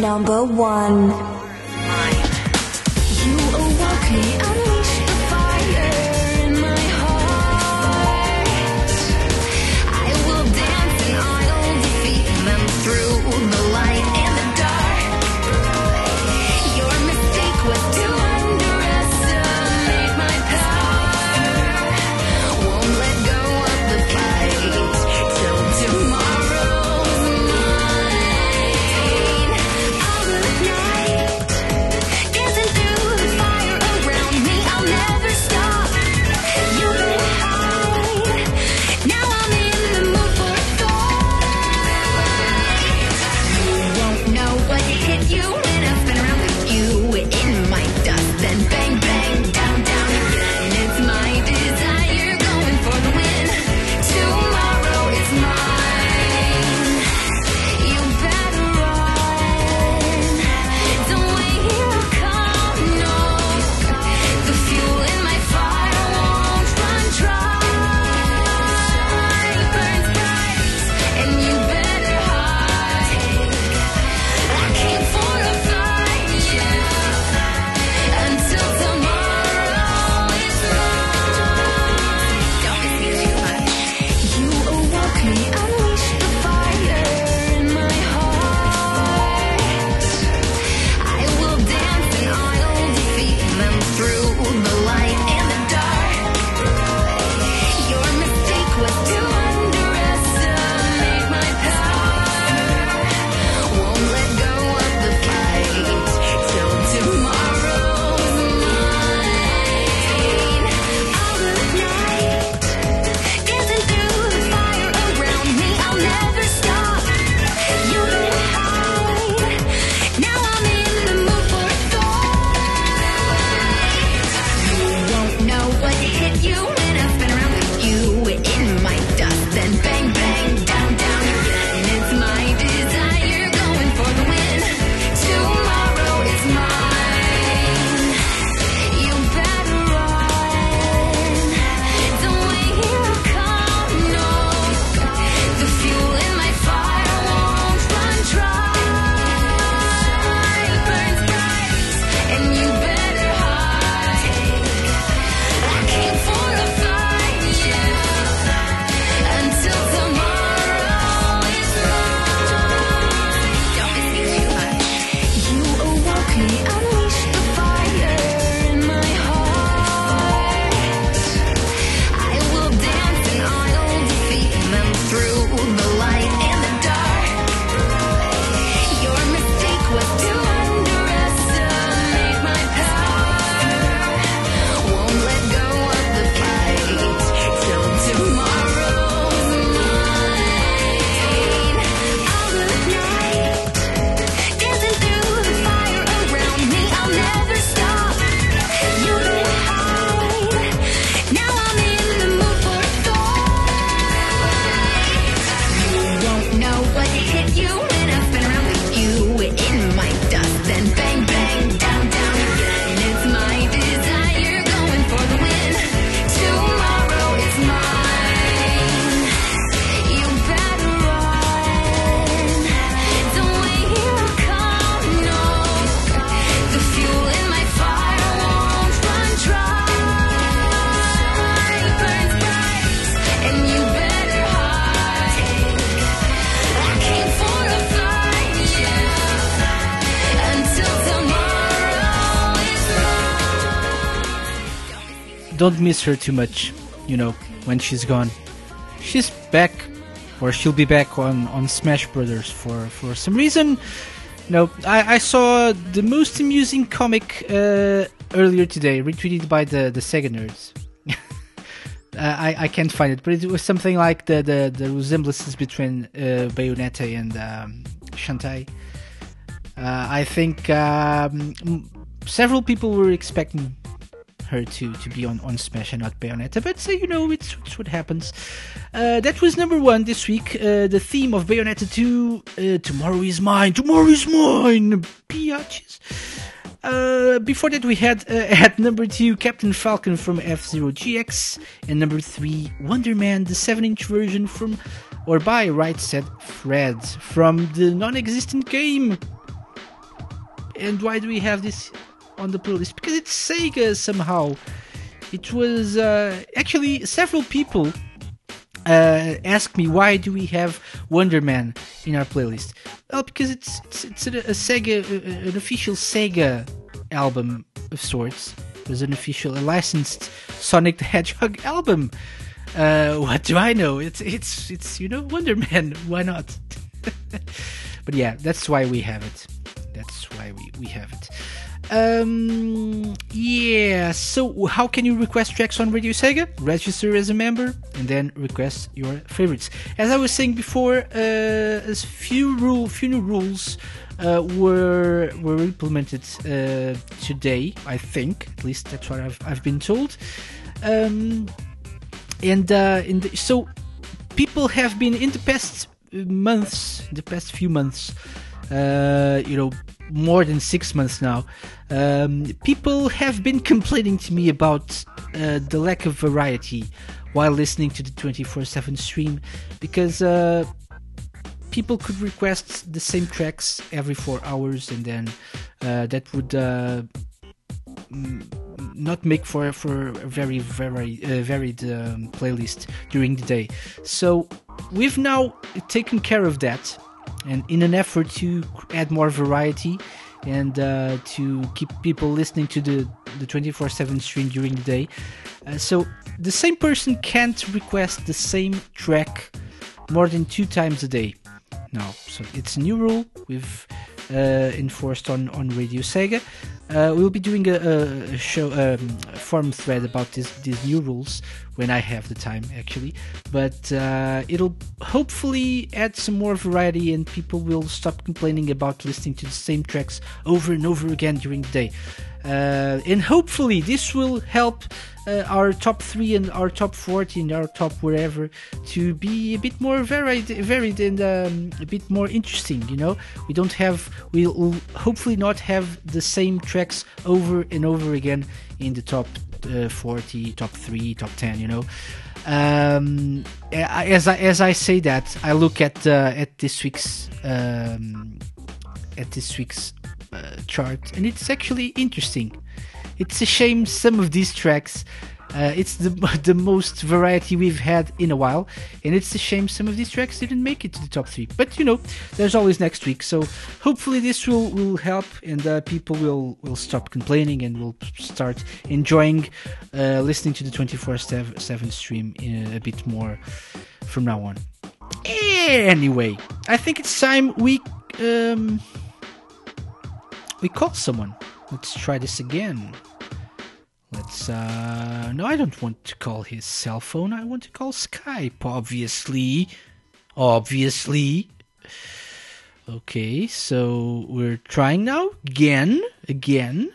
Number one. You awoke me don't miss her too much, you know, when she's gone. She's back, or she'll be back on, on Smash Brothers for, for some reason. No, I, I saw the most amusing comic uh, earlier today, retweeted by the, the Sega nerds. Uh, I, I can't find it, but it was something like the, the, the resemblances between uh, Bayonetta and um, Shantae. Uh, I think um, several people were expecting her to, to be on, on Smash and not Bayonetta, but so you know, it's, it's what happens. Uh, that was number one this week. Uh, the theme of Bayonetta 2 uh, Tomorrow is Mine, Tomorrow is Mine, biatches. Uh, before that, we had uh, at number two Captain Falcon from F Zero GX, and number three Wonder Man, the 7 inch version from or by Right Said Fred from the non existent game. And why do we have this on the playlist? Because it's Sega somehow. It was uh, actually several people uh, asked me why do we have Wonder Man in our playlist. Well, because it's it's, it's a, a Sega, a- an official Sega album of sorts. There's an official, a licensed Sonic the Hedgehog album. Uh, what do I know? It's it's it's you know Wonder Man. Why not? but yeah, that's why we have it. That's why we we have it. Um, yeah. So how can you request tracks on Radio Sega? Register as a member and then request your favorites. As I was saying before, uh, as few rule, few new rules uh, were were implemented uh, today. I think, at least that's what I've I've been told. Um, and uh, in the, so people have been in the past months, the past few months, uh, you know, more than six months now. Um, people have been complaining to me about uh, the lack of variety while listening to the 24/7 stream because uh, people could request the same tracks every four hours, and then uh, that would uh, mm, not make for for a very very uh, varied um, playlist during the day. So we've now taken care of that, and in an effort to add more variety and uh, to keep people listening to the the 24/7 stream during the day. Uh, so the same person can't request the same track more than two times a day now. So it's a new rule we've uh, enforced on, on Radio Sega. Uh, we'll be doing a, a show um, a forum thread about this, these new rules when I have the time, actually. But uh, it'll hopefully add some more variety, and people will stop complaining about listening to the same tracks over and over again during the day. Uh, and hopefully, this will help uh, our top three and our top 40 and our top wherever to be a bit more varied, varied and um, a bit more interesting. You know, we don't have, we'll hopefully not have the same tracks over and over again in the top uh, 40, top three, top 10. You know. Um, as I as I say that, I look at uh, at this week's um, at this week's uh, chart, and it's actually interesting. It's a shame some of these tracks. Uh, it's the the most variety we've had in a while, and it's a shame some of these tracks didn't make it to the top three. But you know, there's always next week, so hopefully this will will help, and uh, people will will stop complaining and will start enjoying uh, listening to the 24/7 stream a, a bit more from now on. Anyway, I think it's time we um, we call someone. Let's try this again. Let's uh no I don't want to call his cell phone. I want to call Skype, obviously. Obviously. Okay, so we're trying now again, again.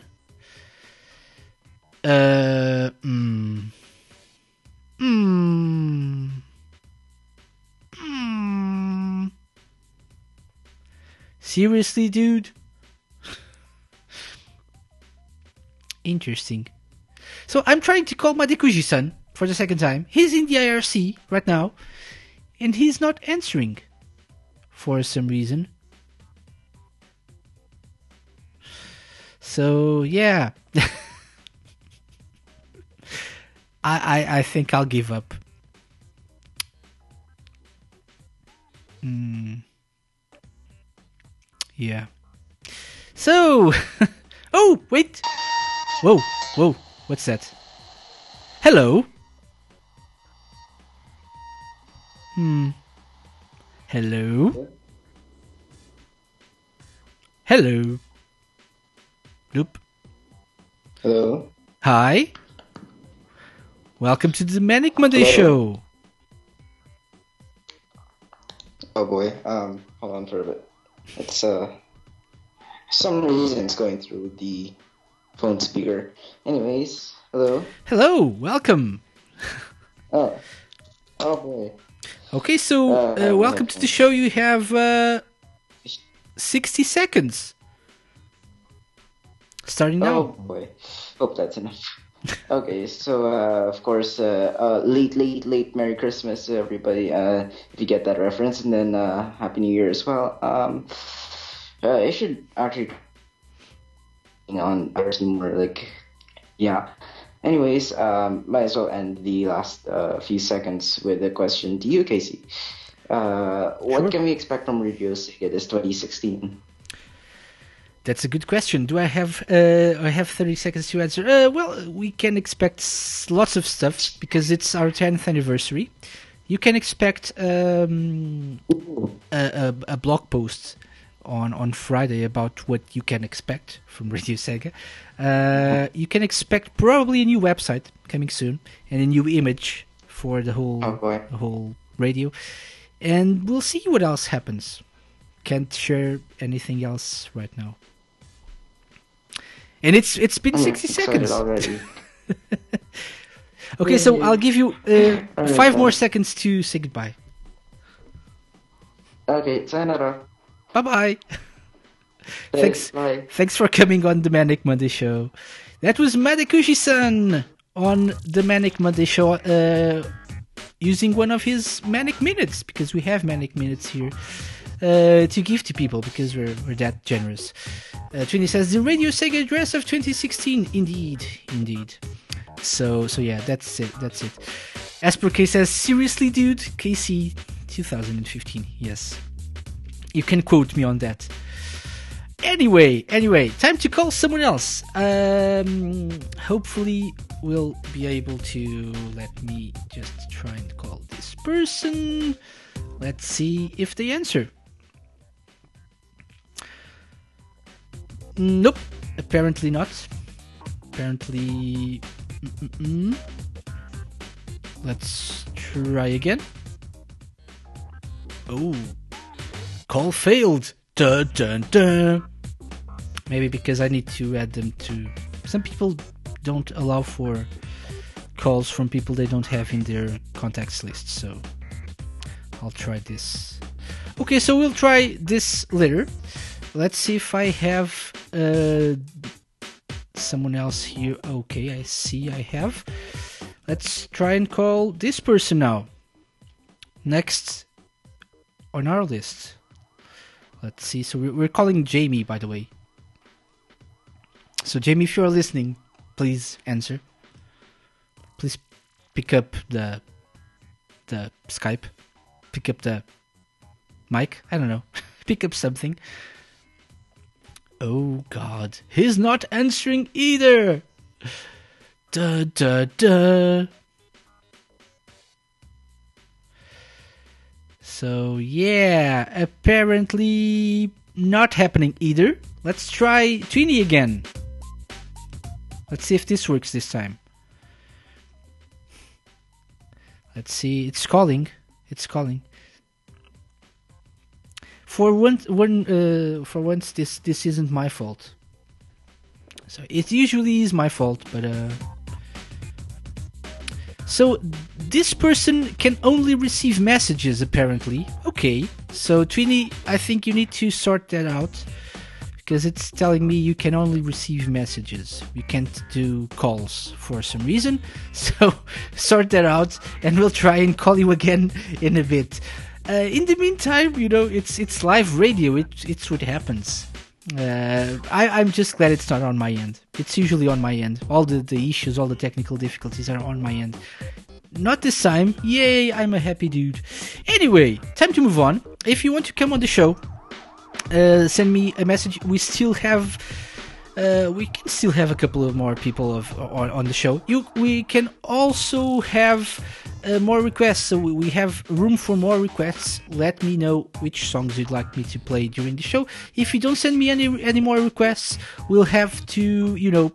Uh mm. Mm. Mm. Seriously, dude? Interesting. So I'm trying to call Madekuji-san for the second time. He's in the IRC right now, and he's not answering for some reason. So yeah, I, I I think I'll give up. Hmm. Yeah. So, oh wait. Whoa, whoa, what's that? Hello? Hmm. Hello? Hello? Nope. Hello. Hi? Welcome to the Manic Monday Hello. Show. Oh boy. Um, hold on for a bit. It's uh, some reason it's going through the phone speaker. Anyways, hello. Hello, welcome. Oh, oh boy. Okay, so Uh, uh, welcome to the show. You have uh, 60 seconds. Starting now. Oh boy. Hope that's enough. okay, so uh, of course, uh, uh, late, late, late Merry Christmas to everybody. Uh, if you get that reference, and then uh, Happy New Year as well. Um, uh, I should actually you know, on ours more like, yeah. Anyways, um, might as well end the last uh, few seconds with a question to you, KC. Uh, what Sure. can we expect from reviews Sega this 2016? That's a good question. Do I have uh, I have 30 seconds to answer? Uh, well, we can expect lots of stuff because it's our 10th anniversary. You can expect um, a, a, a blog post on, on Friday about what you can expect from Radio Sega. Uh, you can expect probably a new website coming soon and a new image for the whole the whole radio. And we'll see what else happens. Can't share anything else right now. And it's it's been I'm 60 seconds. already. okay, so I'll give you uh, five more seconds to say goodbye. Okay, sayonara. Bye bye. Thanks. Bye. Thanks for coming on the Manic Monday Show. That was Madekushi-san on the Manic Monday Show, uh, using one of his Manic Minutes because we have Manic Minutes here uh, to give to people because we're we're that generous. Uh, Trini says the Radio Sega address of 2016. Indeed, indeed. So so yeah, that's it. That's it. Esper K says seriously, dude. KC 2015. Yes, you can quote me on that. Anyway, anyway, time to call someone else. Um, hopefully, we'll be able to let me just try and call this person. Let's see if they answer. Nope, apparently not. Apparently, mm-mm-mm. let's try again. Oh, call failed. Dun, dun, dun. Maybe because I need to add them to. Some people don't allow for calls from people they don't have in their contacts list, so I'll try this. Okay, so we'll try this later. Let's see if I have uh, someone else here. Okay, I see I have. Let's try and call this person now. Next on our list. Let's see. So we're, calling Jamie, by the way. So Jamie, if you are listening, please answer. Please pick up the the Skype. Pick up the mic. I don't know. pick up something. Oh God, he's not answering either. Da da da. So yeah, apparently not happening either. Let's try Twini again. Let's see if this works this time. Let's see. It's calling. It's calling. For once, one, uh, for once, this this isn't my fault. So it usually is my fault, but uh. So this person can only receive messages apparently. Okay. So Twini, I think you need to sort that out because it's telling me you can only receive messages. You can't do calls for some reason. So sort that out and we'll try and call you again in a bit. Uh, in the meantime, you know, it's it's live radio. It, it's what happens. Uh, I, I'm just glad it's not on my end. It's usually on my end. All the, the issues, all the technical difficulties are on my end. Not this time. Yay, I'm a happy dude. Anyway, time to move on. If you want to come on the show, uh, send me a message. We still have. Uh, we can still have a couple of more people of on, on the show. You, we can also have uh, more requests. So we, have room for more requests. Let me know which songs you'd like me to play during the show. If you don't send me any any more requests, we'll have to, you know,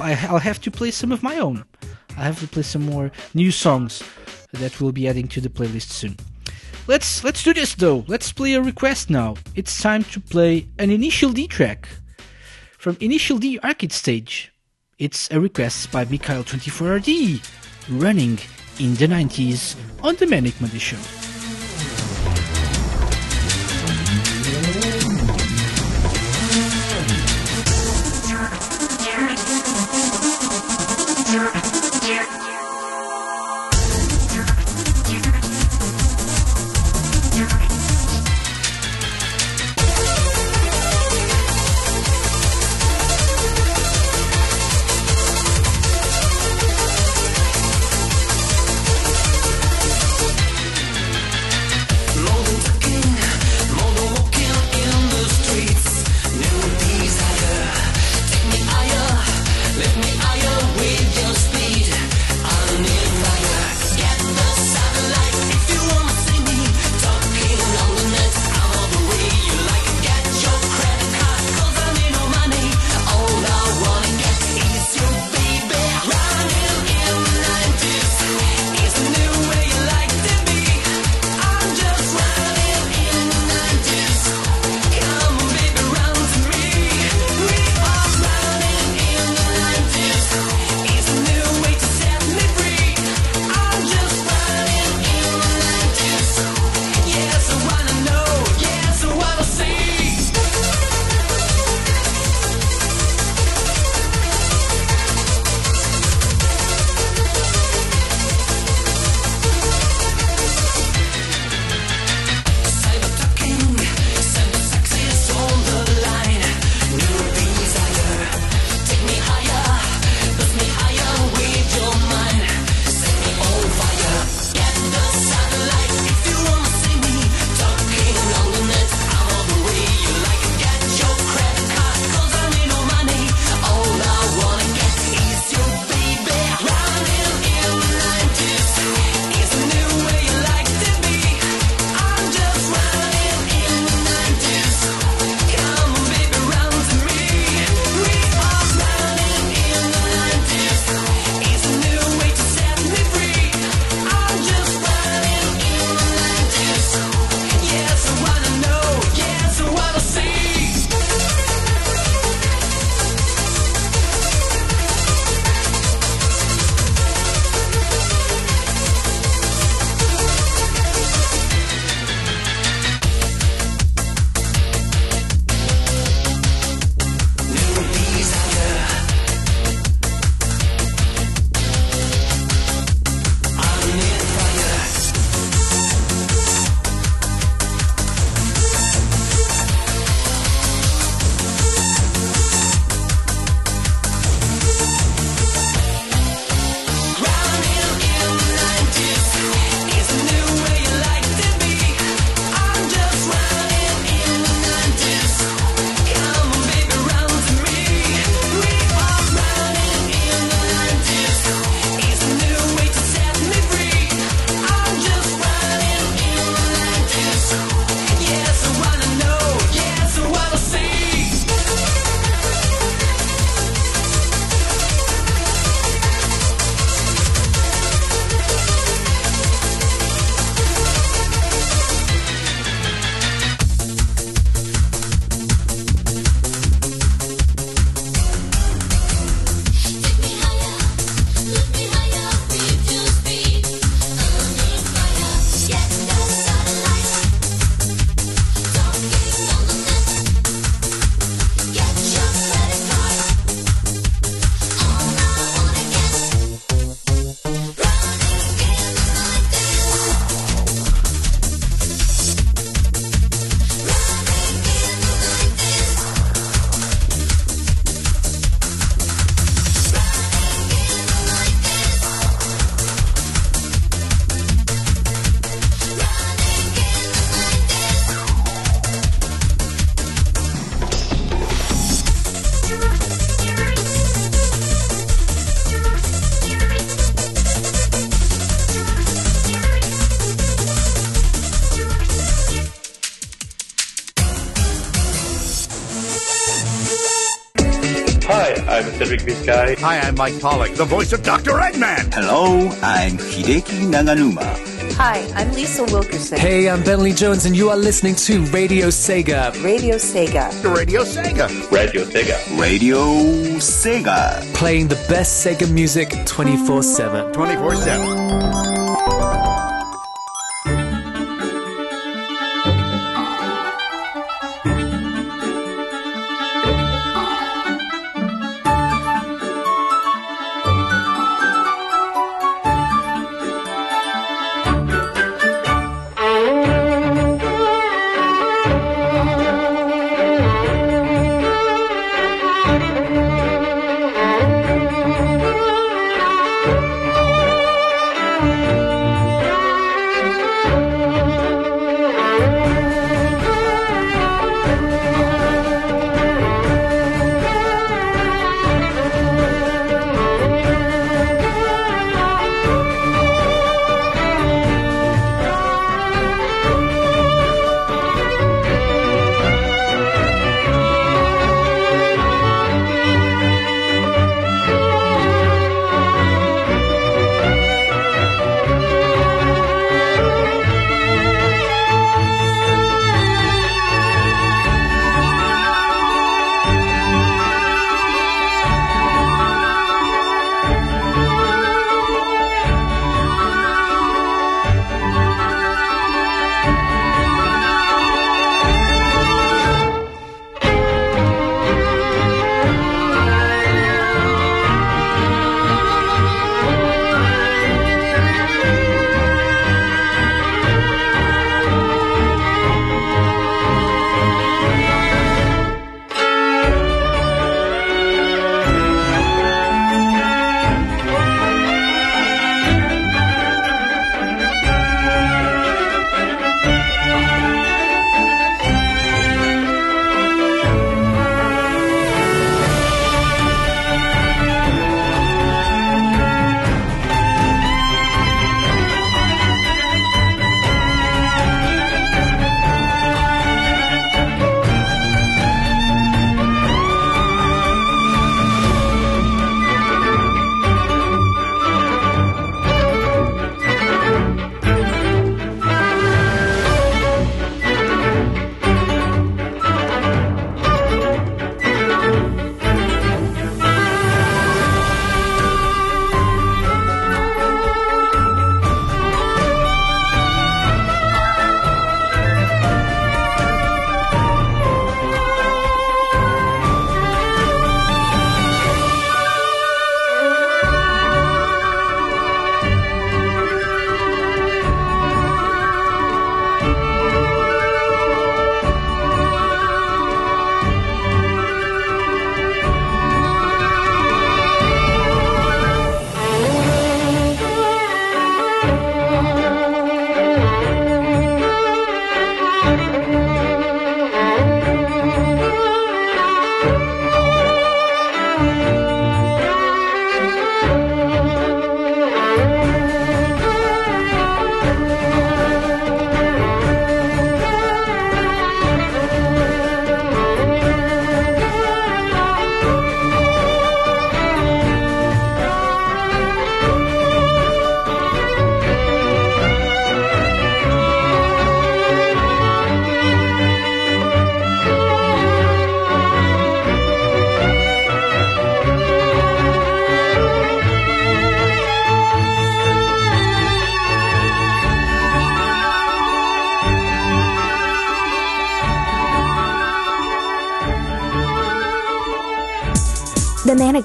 I, I'll have to play some of my own. I have to play some more new songs that we'll be adding to the playlist soon. Let's let's do this though. Let's play a request now. It's time to play an initial D track from Initial D Arcade Stage. It's a request by Mikhail24RD, running in the 90s on the Manic Monday Show. I'm Mike Pollock, the voice of Dr. Eggman. Hello, I'm Hideki Naganuma. Hi, I'm Lisa Wilkerson. Hey, I'm Bentley Jones, and you are listening to Radio Sega. Radio Sega. Radio Sega. Radio Sega. Radio Sega. Playing the best Sega music 24 7. 24 7.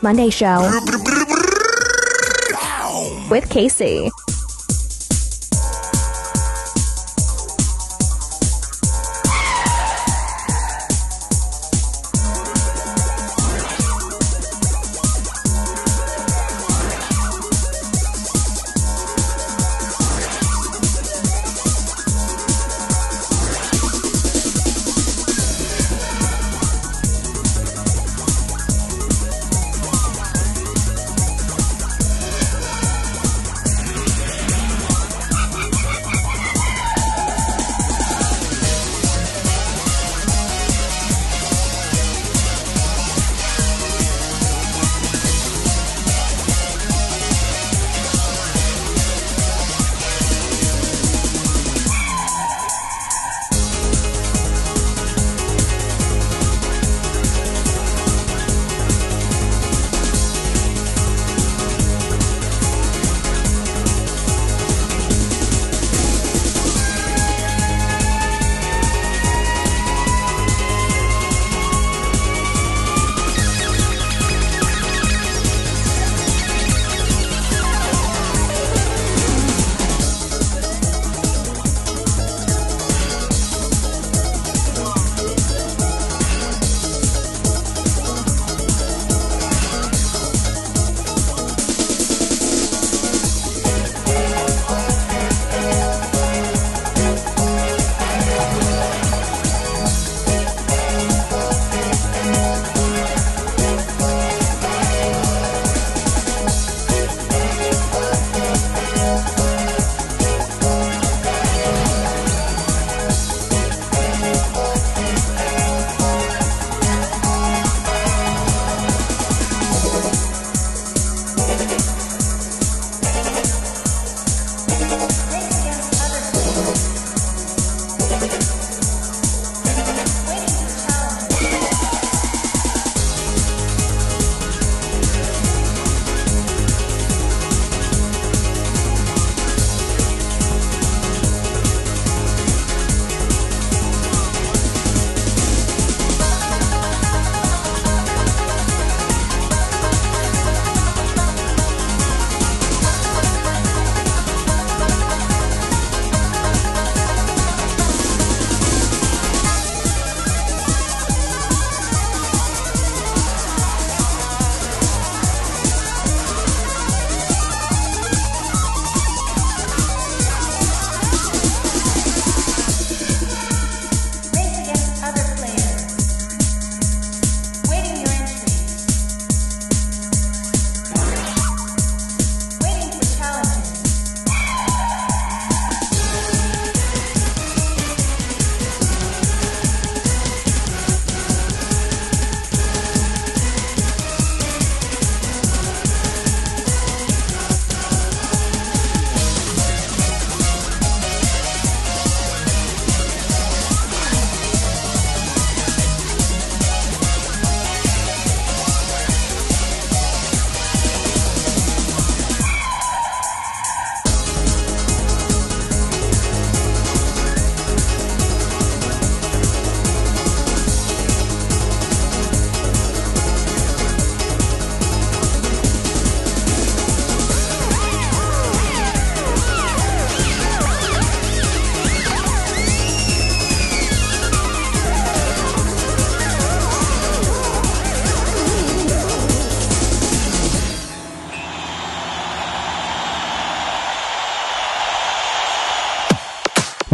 Monday Show with KC.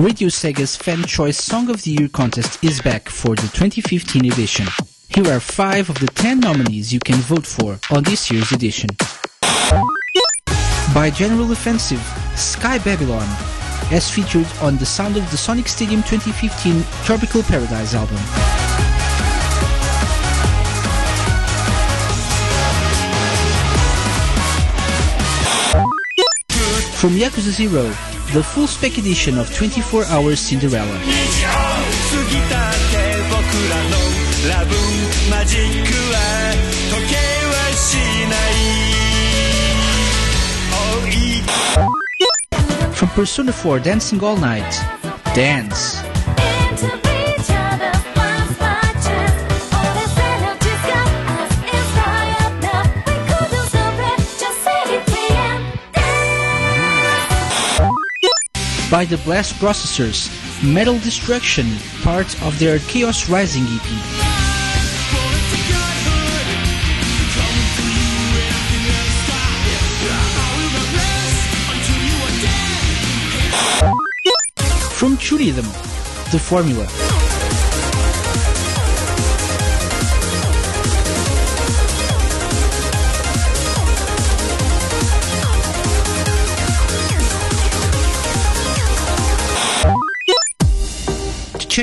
Radio Sega's Fan Choice Song of the Year contest is back for the 2015 edition. Here are five of the 10 nominees you can vote for on this year's edition. By General Offensive, Sky Babylon, as featured on the Sound of the Sonic Stadium 2015 Tropical Paradise album. From Yakuza Zero, the full spec edition of 24 Hours Cinderella. From Persona 4 Dancing All Night, Dance! By the Blast Processors, Metal Destruction, part of their Chaos Rising EP. From Churism, The Formula.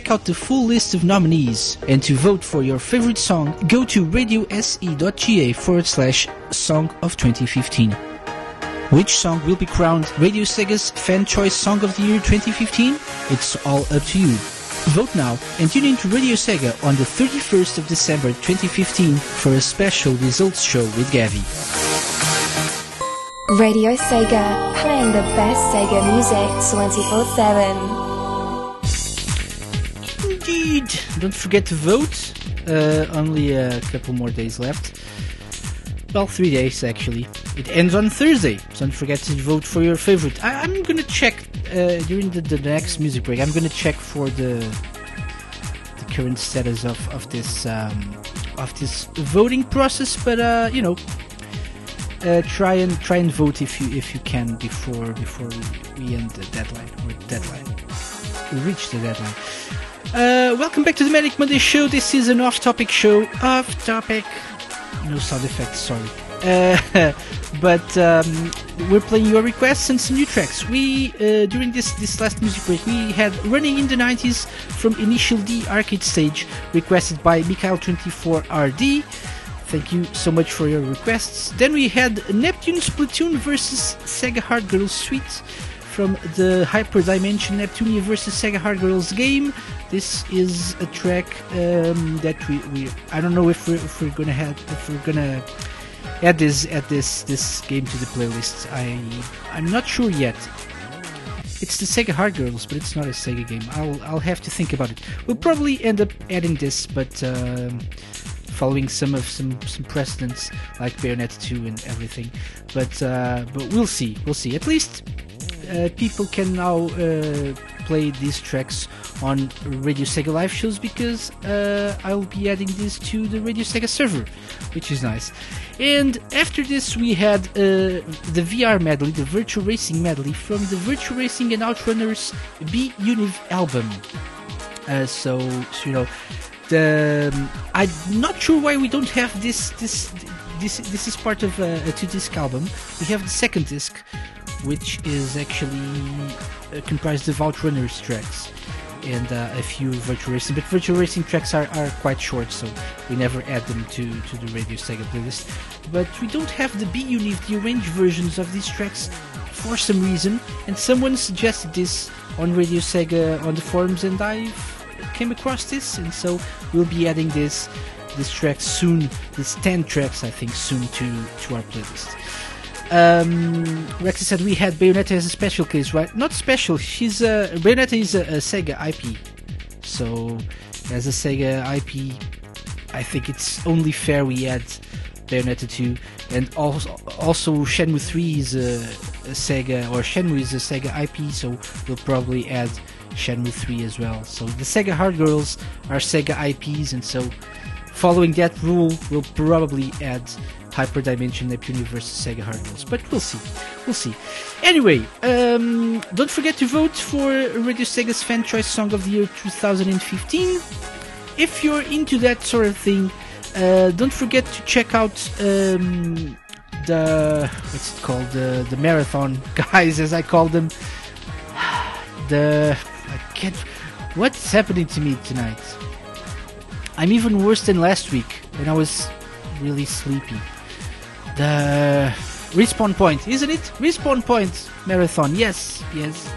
Check out the full list of nominees and to vote for your favorite song, go to radiose.ga forward slash song of 2015. Which song will be crowned Radio Sega's Fan Choice Song of the Year 2015? It's all up to you. Vote now and tune in to Radio Sega on the 31st of December 2015 for a special results show with Gavi. Radio Sega, playing the best Sega music 24 7. Indeed. Don't forget to vote. Uh, only a couple more days left. Well, three days actually. It ends on Thursday, so don't forget to vote for your favorite. I, I'm gonna check uh, during the, the next music break. I'm gonna check for the the current status of of this um, of this voting process. But uh, you know, uh, try and try and vote if you if you can before before we, we end the deadline or deadline. We reach the deadline. Uh, welcome back to the Manic Monday Show. This is an off-topic show. Off-topic. No sound effects. Sorry. Uh, but um, we're playing your requests and some new tracks. We uh, during this this last music break we had "Running in the 90s" from Initial D Arcade Stage, requested by Mikhail24RD. Thank you so much for your requests. Then we had Neptune Splatoon versus Sega Hard Girls Suite from the Hyper Dimension Neptunia versus Sega Hard Girls game. This is a track um, that we, we I don't know if we're, if we're gonna have if we're gonna add this add this this game to the playlist. I I'm not sure yet. It's the Sega Hard Girls, but it's not a Sega game. I'll I'll have to think about it. We'll probably end up adding this, but um, following some of some some precedents like Bayonetta 2 and everything. But uh, but we'll see. We'll see. At least people can now uh, play these tracks on Radio Sega live shows because uh, I'll be adding this to the Radio Sega server, which is nice. And after this, we had uh, the VR medley, the Virtua Racing medley from the Virtua Racing and Outrunners B Univ album. Uh, so, so, you know, the um, I'm not sure why we don't have this this this this is part of a, a two disc album. We have the second disc, which is actually uh, comprised of Outrunners tracks and uh, a few Virtua Racing. But Virtua Racing tracks are, are quite short, so we never add them to, to the Radio Sega playlist. But we don't have the B Unit, the arranged versions of these tracks for some reason, and someone suggested this on Radio Sega on the forums, and I came across this, and so we'll be adding this this track soon. This ten tracks, I think, soon to to our playlist. Um, Rexy said we had Bayonetta as a special case, right? Not special. She's a Bayonetta is a, a Sega IP, so as a Sega IP, I think it's only fair we add Bayonetta 2, and also also Shenmue 3 is a, a Sega or Shenmue is a Sega IP, so we'll probably add Shenmue 3 as well. So the Sega Hard Girls are Sega IPs, and so following that rule, we'll probably add Hyper Dimension Neptunia versus Sega Hard Girls. But we'll see. We'll see. Anyway, um, don't forget to vote for Radio Sega's Fan Choice Song of the Year 2015. If you're into that sort of thing, uh, don't forget to check out um, the what's it called the the marathon guys, as I call them. The I can't. What's happening to me tonight? I'm even worse than last week when I was really sleepy. The respawn point, isn't it? Respawn point marathon. Yes, yes.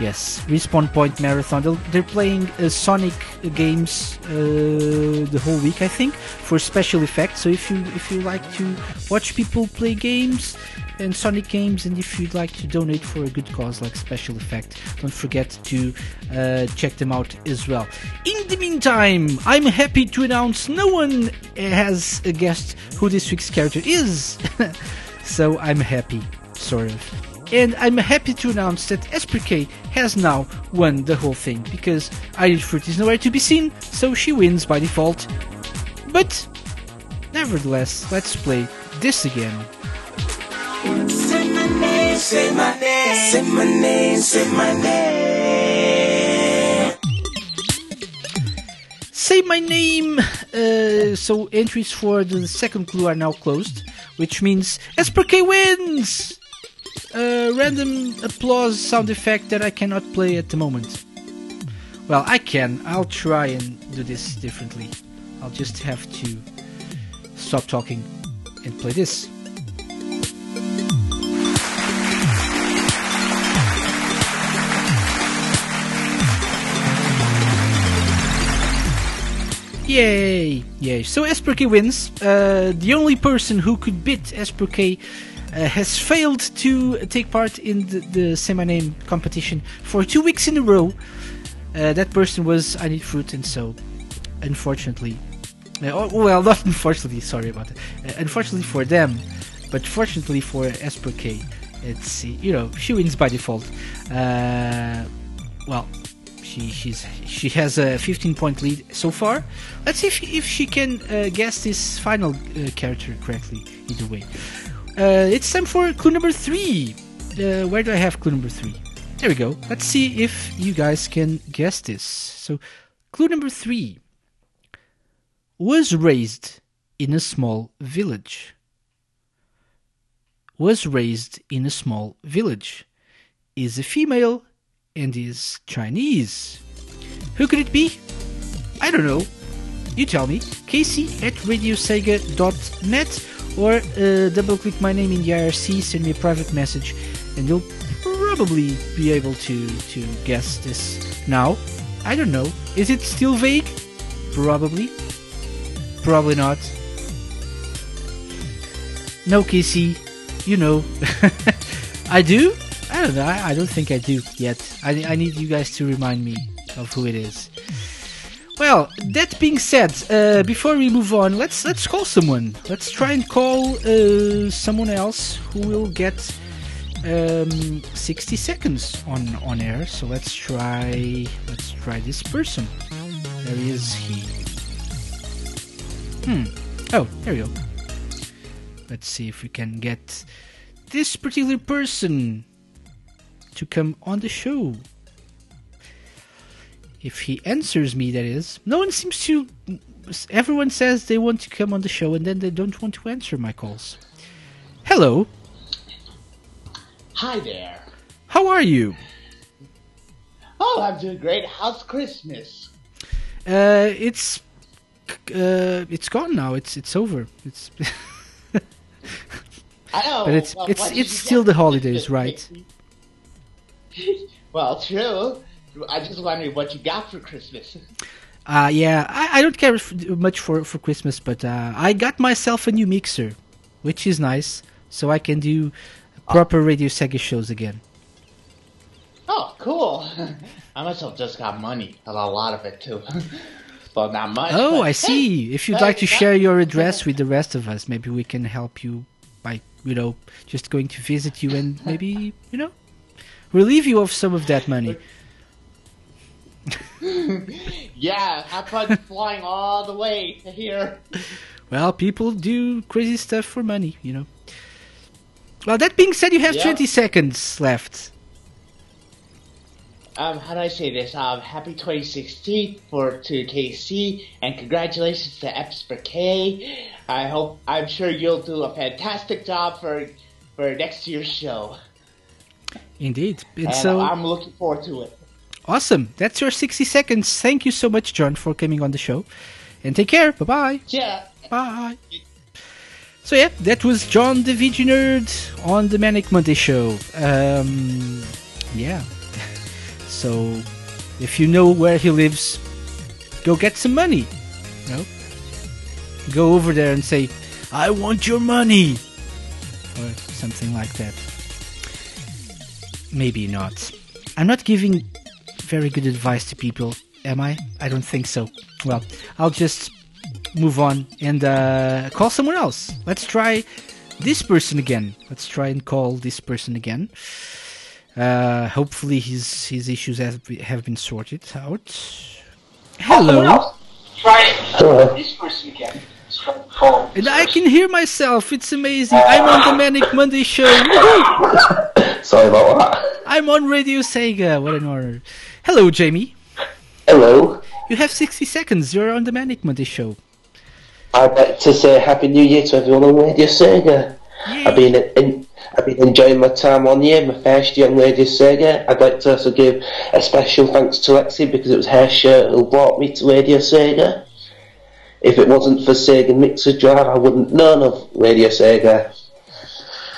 Yes, Respawn Point Marathon. They're playing uh, Sonic games uh, the whole week, I think, for special effects. So if you if you like to watch people play games and Sonic games, and if you'd like to donate for a good cause like special effect, don't forget to uh, check them out as well. In the meantime, I'm happy to announce no one has guessed who this week's character is, so I'm happy, sort of. And I'm happy to announce that EsperK has now won the whole thing because Irish Fruit is nowhere to be seen, so she wins by default. But nevertheless, let's play this again. Say my name, say my name, say my name, say my name. Say my name! Uh, so entries for the second clue are now closed, which means EsperK wins! A random applause sound effect that I cannot play at the moment. Well, I can. I'll try and do this differently. I'll just have to stop talking and play this. Yay! Yay. So EsperK wins. Uh, the only person who could beat EsperK uh, has failed to take part in the, the Say My Name competition for two weeks in a row. Uh, that person was I Need Fruit, and so, unfortunately, uh, oh, well, not unfortunately, sorry about that. Uh, unfortunately for them, but fortunately for EsperK, it's you know she wins by default. Uh, well, she she's she has a 15 point lead so far. Let's see if if she can uh, guess this final uh, character correctly. Either way, uh, it's time for clue number three. Uh, where do I have clue number three? There we go. Let's see if you guys can guess this. So, clue number three was raised in a small village. Was raised in a small village. Is a female and is Chinese. Who could it be? I don't know. You tell me. Casey at radiosega.net or uh, double click my name in the IRC, send me a private message, and you'll probably be able to, to guess this now. I don't know. Is it still vague? Probably. Probably not. No, KC. You know. I do? I don't know. I, I don't think I do yet. I, I need you guys to remind me of who it is. Well, that being said, uh, before we move on, let's let's call someone. Let's try and call uh, someone else who will get um, 60 seconds on on air. So let's try let's try this person. There is he. Hmm. Oh, there we go. Let's see if we can get this particular person to come on the show. If he answers me, that is. No one seems to. Everyone says they want to come on the show and then they don't want to answer my calls. Hello. Hi there. How are you? Oh, I'm doing great. How's Christmas? Uh, it's. Uh, it's gone now. It's it's over. It's. I know. but it's well, it's it's still the holidays, right? Well, true. I just wondering what you got for Christmas. Uh, yeah, I, I don't care f- much for, for Christmas, but uh, I got myself a new mixer, which is nice, so I can do proper Radio Sega shows again. Oh, cool. I myself just got money, and a lot of it too. well, not much. Oh, but I see. hey, if you'd hey, like to share your address with the rest of us, maybe we can help you by, you know, just going to visit you and maybe, you know, relieve you of some of that money. yeah, have fun flying all the way to here. Well, people do crazy stuff for money, you know. Well, that being said, you have Yeah. 20 seconds left. Um, how do I say this? Um, happy 2016 for to KC, and congratulations to EsperK. I hope, I'm sure you'll do a fantastic job for for next year's show. Indeed. And And so, I'm looking forward to it. Awesome. That's your 60 seconds. Thank you so much, John, for coming on the show. And take care. Bye bye. Yeah. Bye. So yeah, that was John the VG Nerd on the Manic Monday show. Um, yeah. so if you know where he lives, go get some money. No. Go over there and say, "I want your money," or something like that. Maybe not. I'm not giving very good advice to people, am I? I don't think so. Well, I'll just move on and uh, call someone else. Let's try this person again. Let's try and call this person again. Uh, hopefully his his issues have have been sorted out. Hello. Hello. This person again. And I can hear myself. It's amazing. I'm on the Manic Monday show. Sorry about that. I'm on Radio Sega. What an honor. Hello, Jamie. Hello. You have 60 seconds. You're on the Manic Monday show. I'd like to say Happy New Year to everyone on Radio Sega. I've been in, I've been enjoying my time on here, my first year on Radio Sega. I'd like to also give a special thanks to Lexi because it was her shirt who brought me to Radio Sega. If it wasn't for Sega Mixer Drive, I wouldn't known of Radio Sega.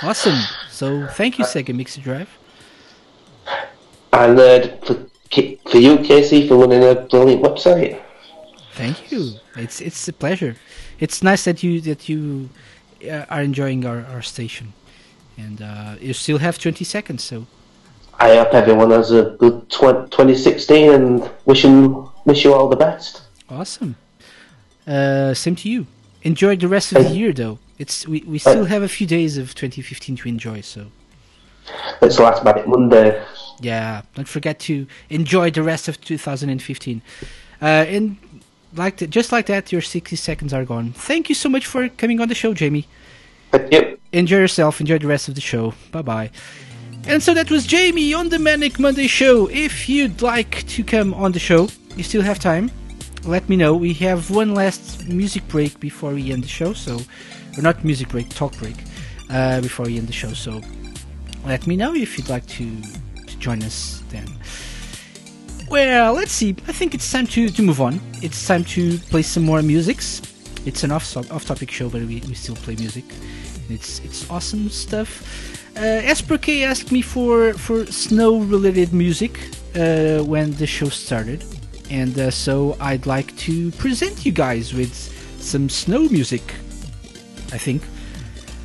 Awesome. So thank you, Sega Mixer Drive. And uh, for, for you, KC, for running a brilliant website. Thank you. It's it's a pleasure. It's nice that you that you uh, are enjoying our, our station, and uh, you still have 20 seconds. So I hope everyone has a good tw- 2016 and wish, 'em- wish you all the best. awesome. Uh, same to you. Enjoy the rest of the year, though. It's we, we still have a few days of 2015 to enjoy. So It's the last Manic Monday. yeah, don't forget to enjoy the rest of 2015. Uh, and like th- just like that, your 60 seconds are gone. Thank you so much for coming on the show, Jamie. Thank you. Enjoy yourself. Enjoy the rest of the show. Bye bye. And so that was Jamie on the Manic Monday show. If you'd like to come on the show, you still have time. Let me know. We have one last music break before we end the show. So, or not music break, talk break uh, before we end the show. So, let me know if you'd like to to join us then. Well, let's see. I think it's time to, to move on. It's time to play some more musics. It's an off off topic show, but we, we still play music. It's it's awesome stuff. Uh, Esper K asked me for for snow related music uh, when the show started, and uh, so I'd like to present you guys with some snow music. I think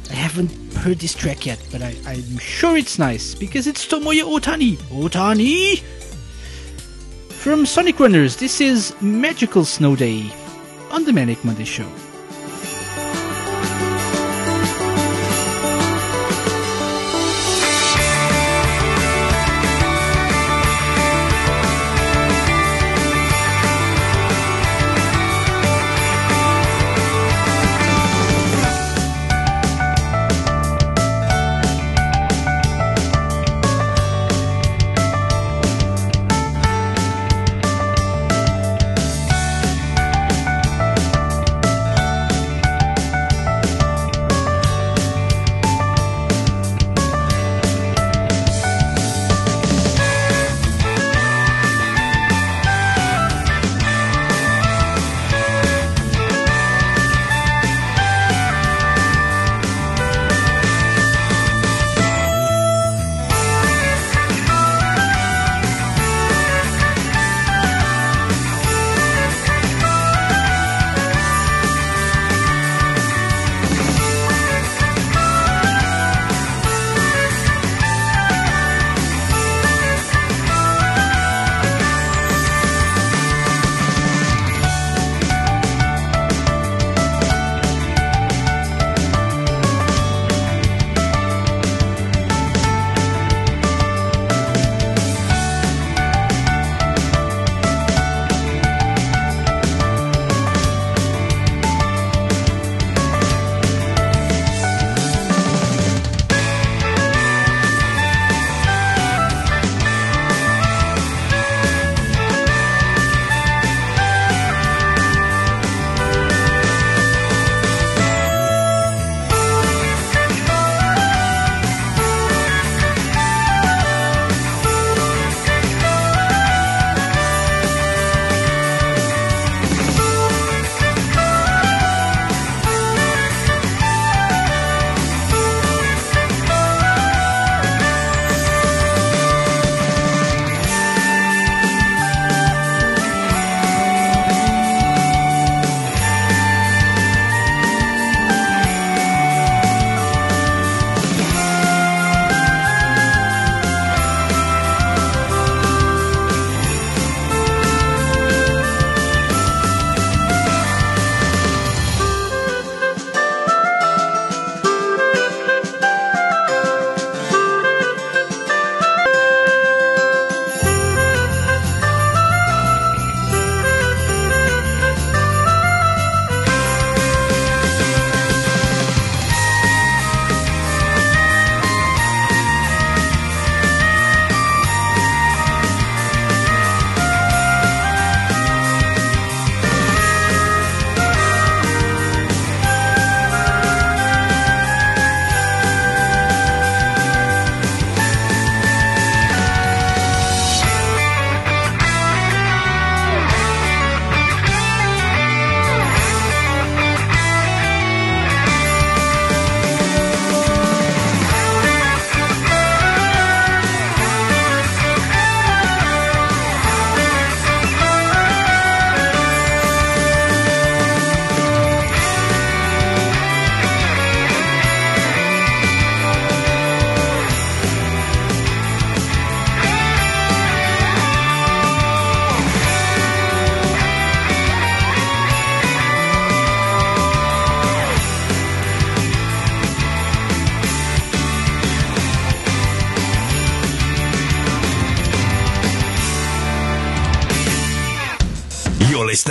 I haven't heard this track yet, but I, I'm sure it's nice because it's Tomoya Otani. Otani from Sonic Runners. This is Magical Snow Day on the Manic Monday Show.「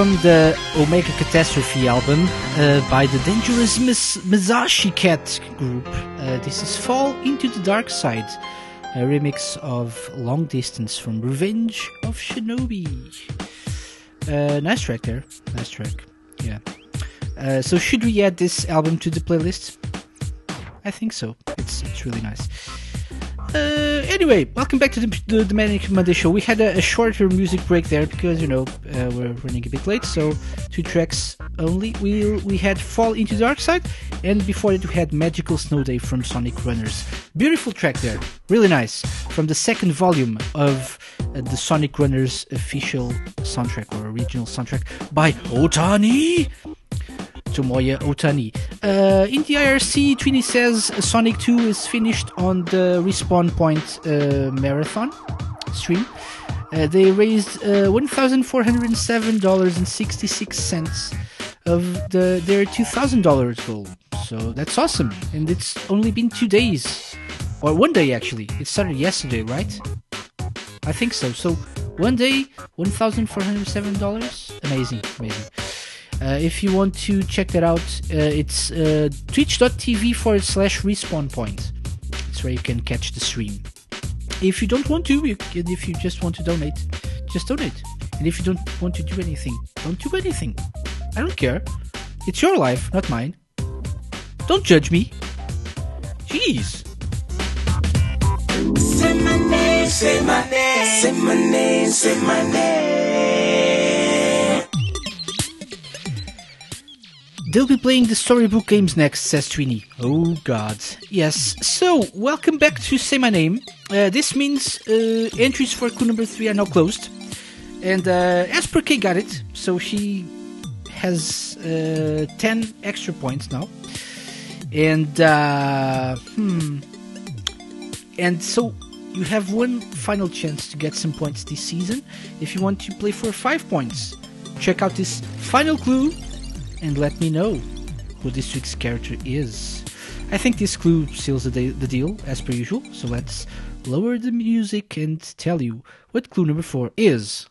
From the Omega Catastrophe album uh, by the Dangerous Mis- Cat group. Uh, this is Fall Into the Dark Side, a remix of Long Distance from Revenge of Shinobi. Uh, nice track there. Nice track. Yeah. Uh, so should we add this album to the playlist? I think so. It's it's really nice. Uh, anyway, welcome back to the, the, the Manic Monday show. We had a, a shorter music break there because you know uh, we're running a bit late, so two tracks only. We we had Fall into the Dark Side, and before it we had Magical Snow Day from Sonic Runners. Beautiful track there, really nice, from the second volume of uh, the Sonic Runners official soundtrack or original soundtrack by Otani. Tomoya Otani. Uh, in the IRC, Twini says Sonic 2 is finished on the Respawn Point uh, marathon stream. Uh, they raised uh, $1,407.66 of the their $2,000 goal. So that's awesome. And it's only been two days. Or one day, actually. It started yesterday, right? I think so. So one day, $1,407. Amazing, amazing. Uh, if you want to check that out, uh, it's uh, twitch.tv forward slash respawn point. It's where you can catch the stream. if you don't want to, you, and if you just want to donate, just donate. And if you don't want to do anything, don't do anything. I don't care. It's your life, not mine. Don't judge me. Jeez. Say my name, say my name, say my name, say my name. They'll be playing the storybook games next, says Trini. Oh god. Yes, so welcome back to Say My Name. Uh, this means uh, entries for clue number 3 are now closed. And uh, EsperK got it, so she has uh, 10 extra points now. And, uh, hmm. And so you have one final chance to get some points this season if you want to play for 5 points. Check out this final clue and let me know who this week's character is. I think this clue seals the, de- the deal, as per usual, so let's lower the music and tell you what clue number 4 is.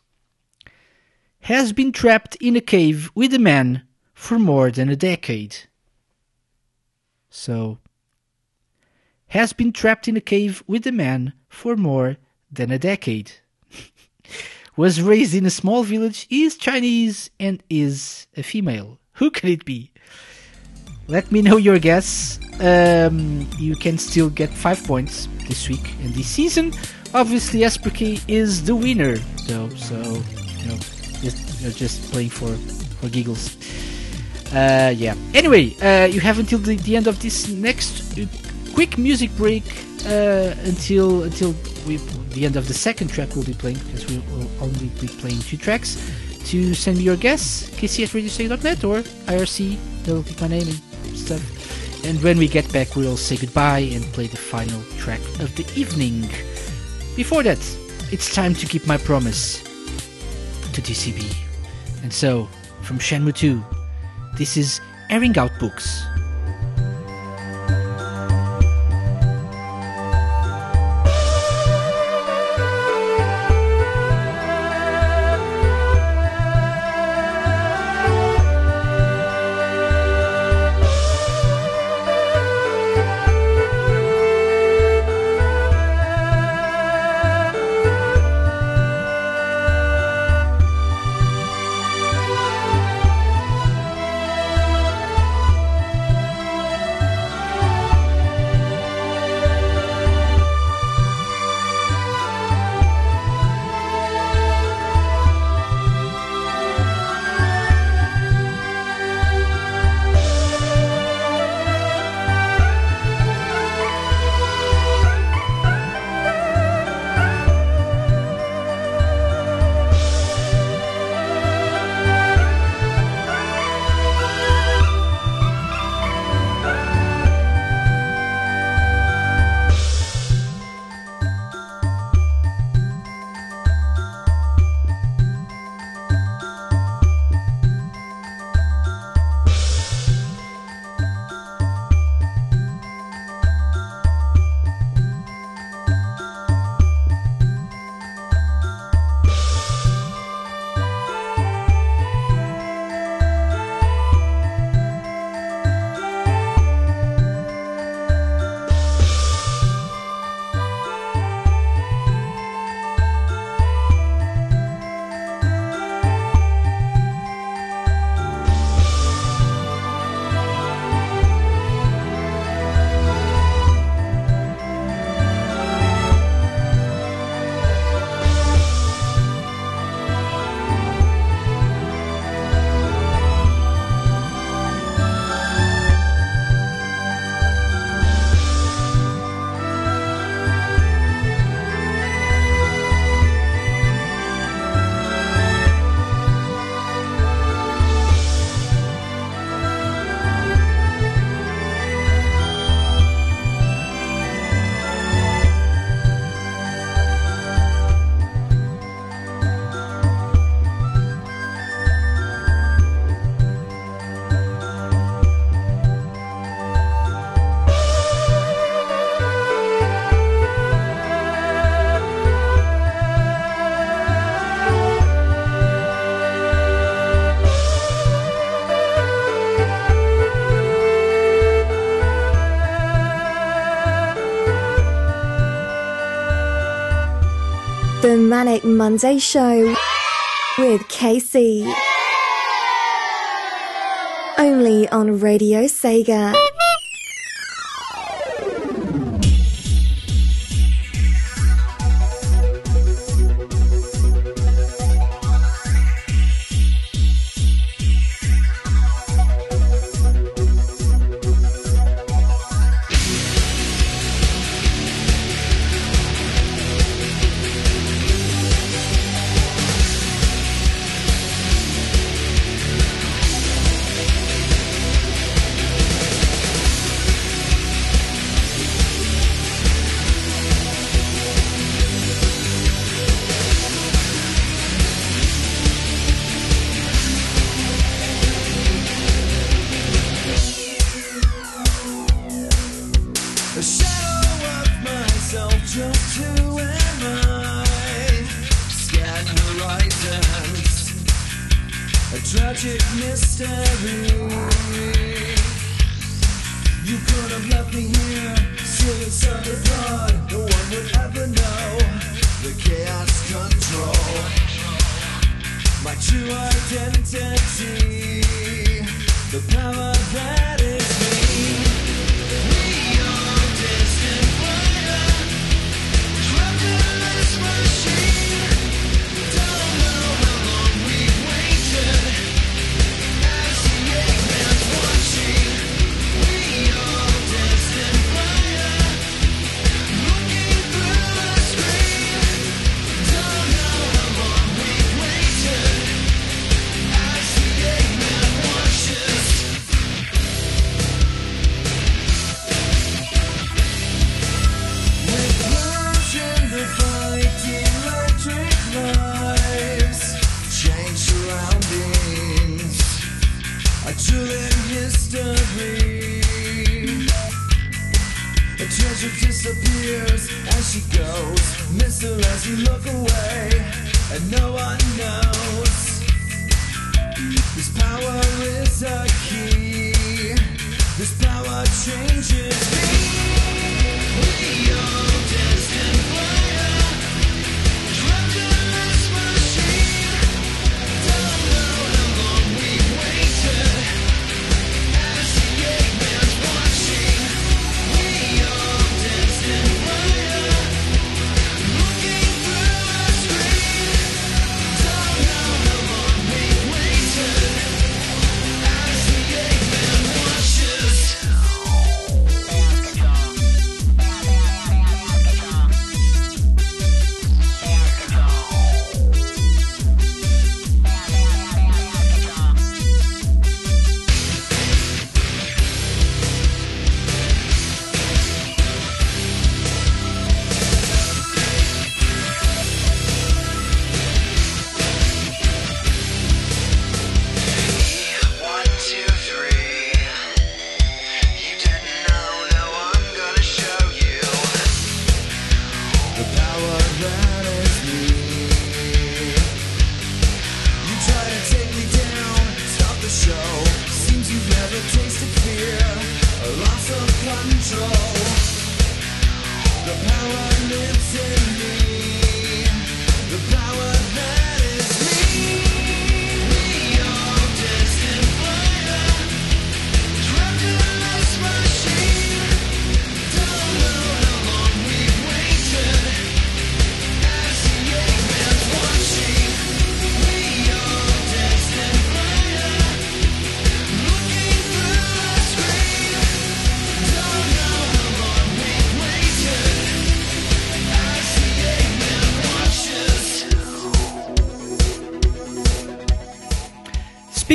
Has been trapped in a cave with a man for more than a decade. So, has been trapped in a cave with a man for more than a decade. Was raised in a small village, is Chinese, and is a female. Who can it be? Let me know your guess. Um, you can still get five points this week and this season. Obviously, EsperK is the winner, though. So you know, just, you're just playing for for giggles. Uh, yeah. Anyway, uh, you have until the, the end of this next quick music break uh, until until we the end of the second track we'll be playing because we will only be playing two tracks. To send me your guess, kc or IRC, that'll be my name and stuff. And when we get back, we'll say goodbye and play the final track of the evening. Before that, it's time to keep my promise to TCB. And so, from Shenmue 2, this is Airing Out Books. The Manic Monday Show with Casey. Only on Radio Sega.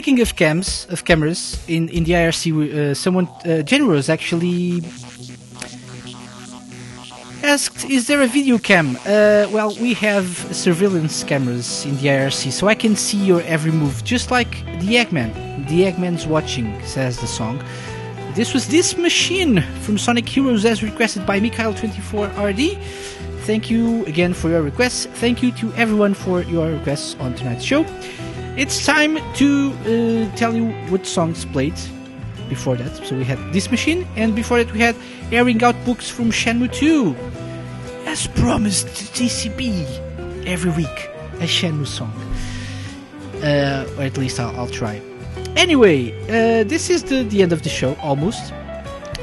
speaking of cams, of cameras in in the IRC, uh, someone uh, generous actually asked, "Is there a video cam?" Uh, well, we have surveillance cameras in the IRC, so I can see your every move, just like the Eggman. The Eggman's watching, says the song. This was this machine from Sonic Heroes, as requested by Mikhail24RD. Thank you again for your requests. Thank you to everyone for your requests on tonight's show. It's time to uh, tell you what songs played before that. So we had This Machine, and before that we had airing out books from Shenmue 2. As promised, TCB every week a Shenmue song. Uh, or at least I'll, I'll try. Anyway, uh, this is the, the end of the show, almost.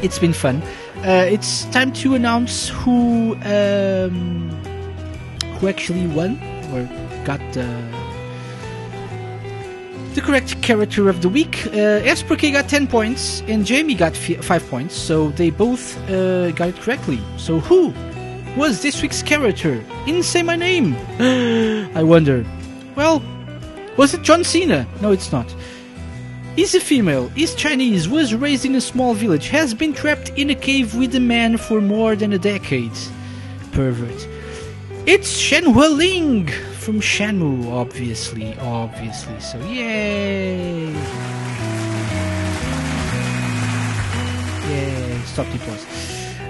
It's been fun. Uh, it's time to announce who um, who actually won or got the the correct character of the week. Uh, got 10 points and Jamie got fi 5 points, so they both uh, got it correctly. So who was this week's character in Say My Name? I wonder. Well, was it John Cena? No, it's not. Is a female, is Chinese, was raised in a small village, has been trapped in a cave with a man for more than a decade. Pervert. It's Shenhua Ling from Shenmue, obviously, obviously. So, yay! Yay! Stop the applause.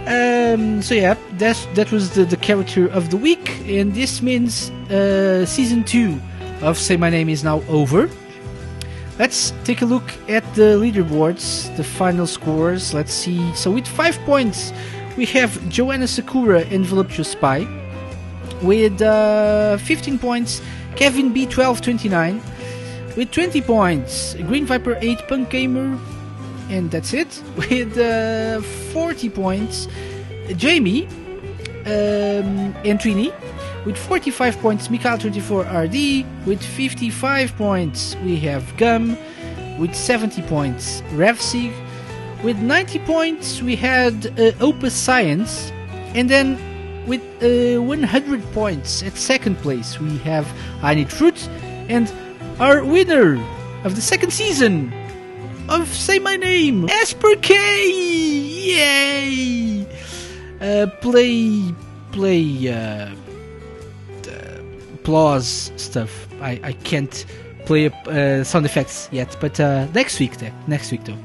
Um, so yeah, that that was the, the character of the week, and this means uh, season two of Say My Name is now over. Let's take a look at the leaderboards, the final scores. Let's see. So with five points, we have Joanna Sakura and Voluptuous Spy. With uh, 15 points, Kevin B1229. With 20 points, Green Viper 8 Punk Gamer. And that's it. With uh, 40 points, Jamie um, and Trini. With 45 points, Mikal24RD. With 55 points, we have Gum. With 70 points, Revsig. With 90 points, we had uh, Opus Science. And then with uh, 100 points at second place, we have Need Fruit. And our winner of the second season of Say My Name, Esper K! Yay! Uh, play, play, uh, applause stuff. I, I can't play uh, sound effects yet, but uh, next week, next week though,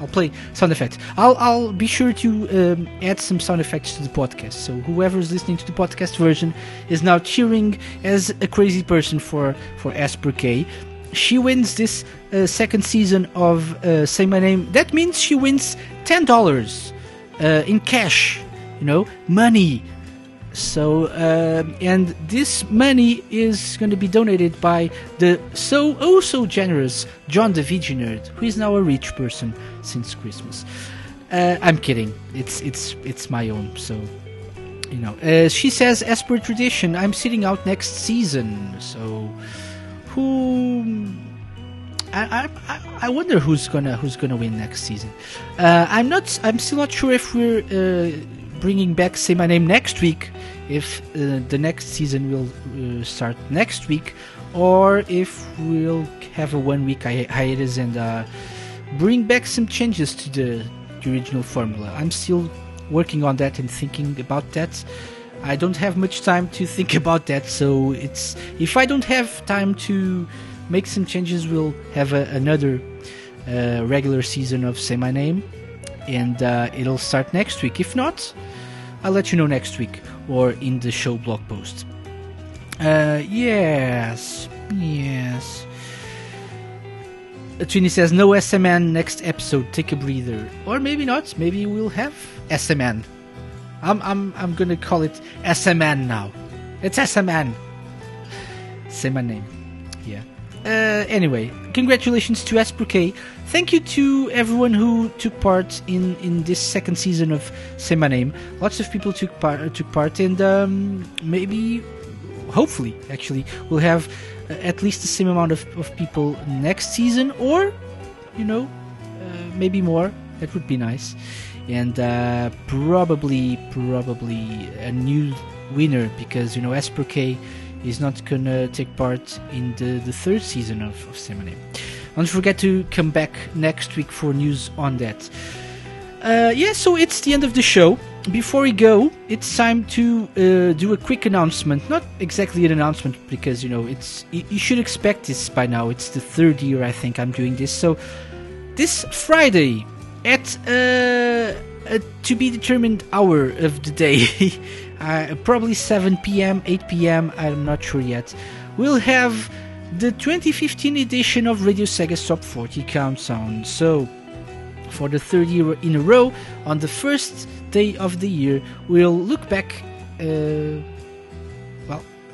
I'll, play sound effects. I'll I'll be sure to um, add some sound effects to the podcast. So whoever is listening to the podcast version is now cheering as a crazy person for for Esper K. She wins this uh, second season of uh, Say My Name. That means she wins ten dollars uh, in cash. You know, money so, uh, and this money is going to be donated by the so oh so generous John the Nerd, who is now a rich person since Christmas. Uh, I'm kidding. It's it's it's my own. So, you know, uh, she says, as per tradition, I'm sitting out next season. So, who? I, I, I wonder who's gonna who's gonna win next season. Uh, I'm not. I'm still not sure if we're uh, bringing back Say My Name next week, if uh, the next season will uh, start next week, or if we'll have a one week hi- hiatus and uh, bring back some changes to the, the original formula. I'm still working on that and thinking about that. I don't have much time to think about that, so it's if I don't have time to make some changes, we'll have a, another uh, regular season of Say My Name, and uh, it'll start next week. If not, I'll let you know next week or in the show blog post. Uh, yes, yes. Trini says no SMN next episode. Take a breather, or maybe not. Maybe we'll have SMN. I'm I'm I'm gonna call it SMN now. It's SMN. Say my name. Yeah. Uh, anyway, congratulations to Esper Thank you to everyone who took part in, in this second season of Say My Name. Lots of people took part, took part, and um, maybe, hopefully, actually, we'll have uh, at least the same amount of, of people next season, or, you know, uh, maybe more. That would be nice. And uh, probably, probably a new winner because, you know, K is not gonna take part in the, the third season of, of Name. Don't forget to come back next week for news on that. Uh, yeah, so it's the end of the show. Before we go, it's time to uh, do a quick announcement. Not exactly an announcement because you know it's you, you should expect this by now. It's the third year I think I'm doing this. So this Friday at uh, a to be determined hour of the day, uh, probably 7 p.m., 8 p.m. I'm not sure yet. We'll have the 2015 edition of Radio Sega's Top 40 Countdown. So, for the third year in a row, on the first day of the year, we'll look back, uh,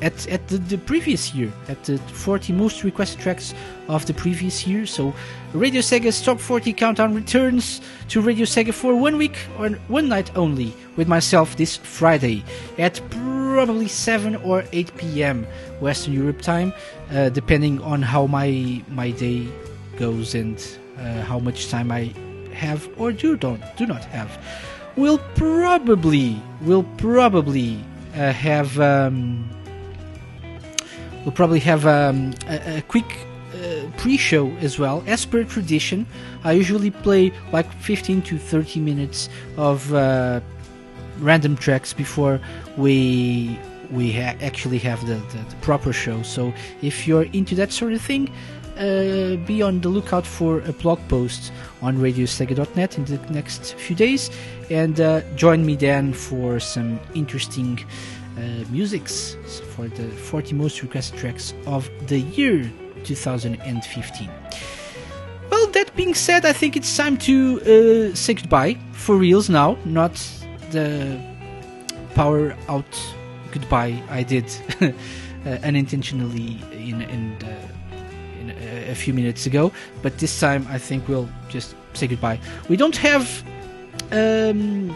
at at the, the previous year, at the 40 most requested tracks of the previous year. So, Radio Sega's Top 40 Countdown returns to Radio Sega for one week or one night only with myself this Friday at probably 7 or 8 p.m. Western Europe time, uh, depending on how my my day goes and uh, how much time I have or do don't do not have. We'll probably will probably uh, have um, we'll probably have um, a, a quick uh, pre-show as well. As per tradition i usually play like 15 to 30 minutes of uh, random tracks before we we ha- actually have the, the, the proper show. So if you're into that sort of thing uh, be on the lookout for a blog post on radiosega.net in the next few days. And uh, join me then for some interesting musics for the 40 most requested tracks of the year 2015. Well, that being said, I think it's time to uh, say goodbye for reals now, not the power out goodbye I did uh, unintentionally in in, the, in a, a few minutes ago. But this time, I think we'll just say goodbye. We don't have um,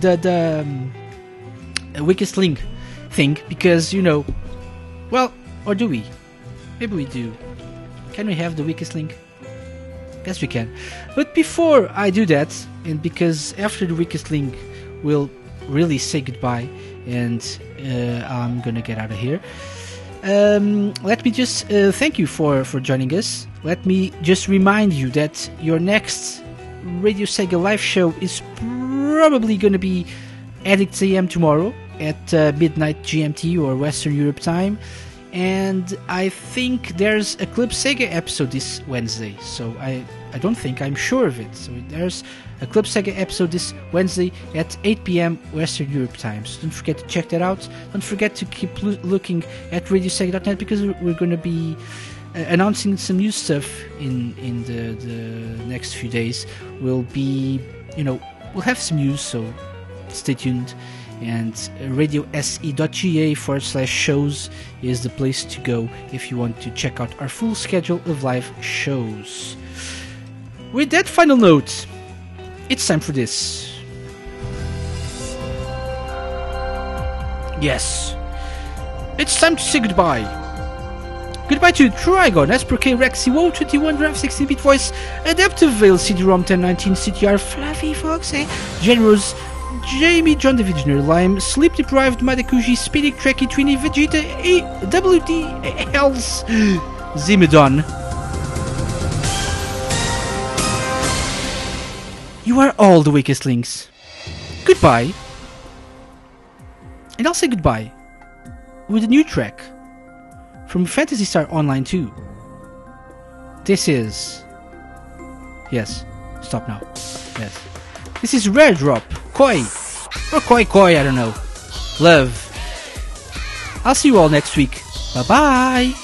the the um, weakest link thing because you know, well, or do we? Maybe we do. Can we have the weakest link? Yes, we can. But before I do that, and because after the weakest link, we'll really say goodbye, and uh, I'm gonna get out of here. Um, let me just uh, thank you for for joining us. Let me just remind you that your next Radio Sega live show is probably gonna be at 8 a.m. tomorrow at uh, midnight GMT or Western Europe time. And I think there's a Club Sega episode this Wednesday. So I, I don't think, I'm sure of it. So there's a Club Sega episode this Wednesday at 8 p.m. Western Europe time. So don't forget to check that out. Don't forget to keep lo- looking at radiosega.net because we're, going to be uh, announcing some new stuff in in the, the next few days. We'll be, you know, we'll have some news, so stay tuned. And radiose.ga forward slash shows is the place to go if you want to check out our full schedule of live shows. With that final note, it's time for this. Yes, it's time to say goodbye. Goodbye to Trigon, EsperK Rexy, WoW 21 Draft 16 bit voice, Adaptive Veil, CD-ROM 1019, CTR, Fluffy Foxy, Generous, Jamie, John the Visionary Lime, Sleep Deprived, Madakuji, Speedy, Trekkie, Twinny, Vegeta, WD, Hells, Zimidon. You are all the weakest links. Goodbye. And I'll say goodbye with a new track from Phantasy Star Online 2. This is. Yes, stop now. Yes. This is Rare Drop, Koi. Or Koi Koi, I don't know. Love. I'll see you all next week. Bye bye.「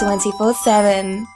24 7.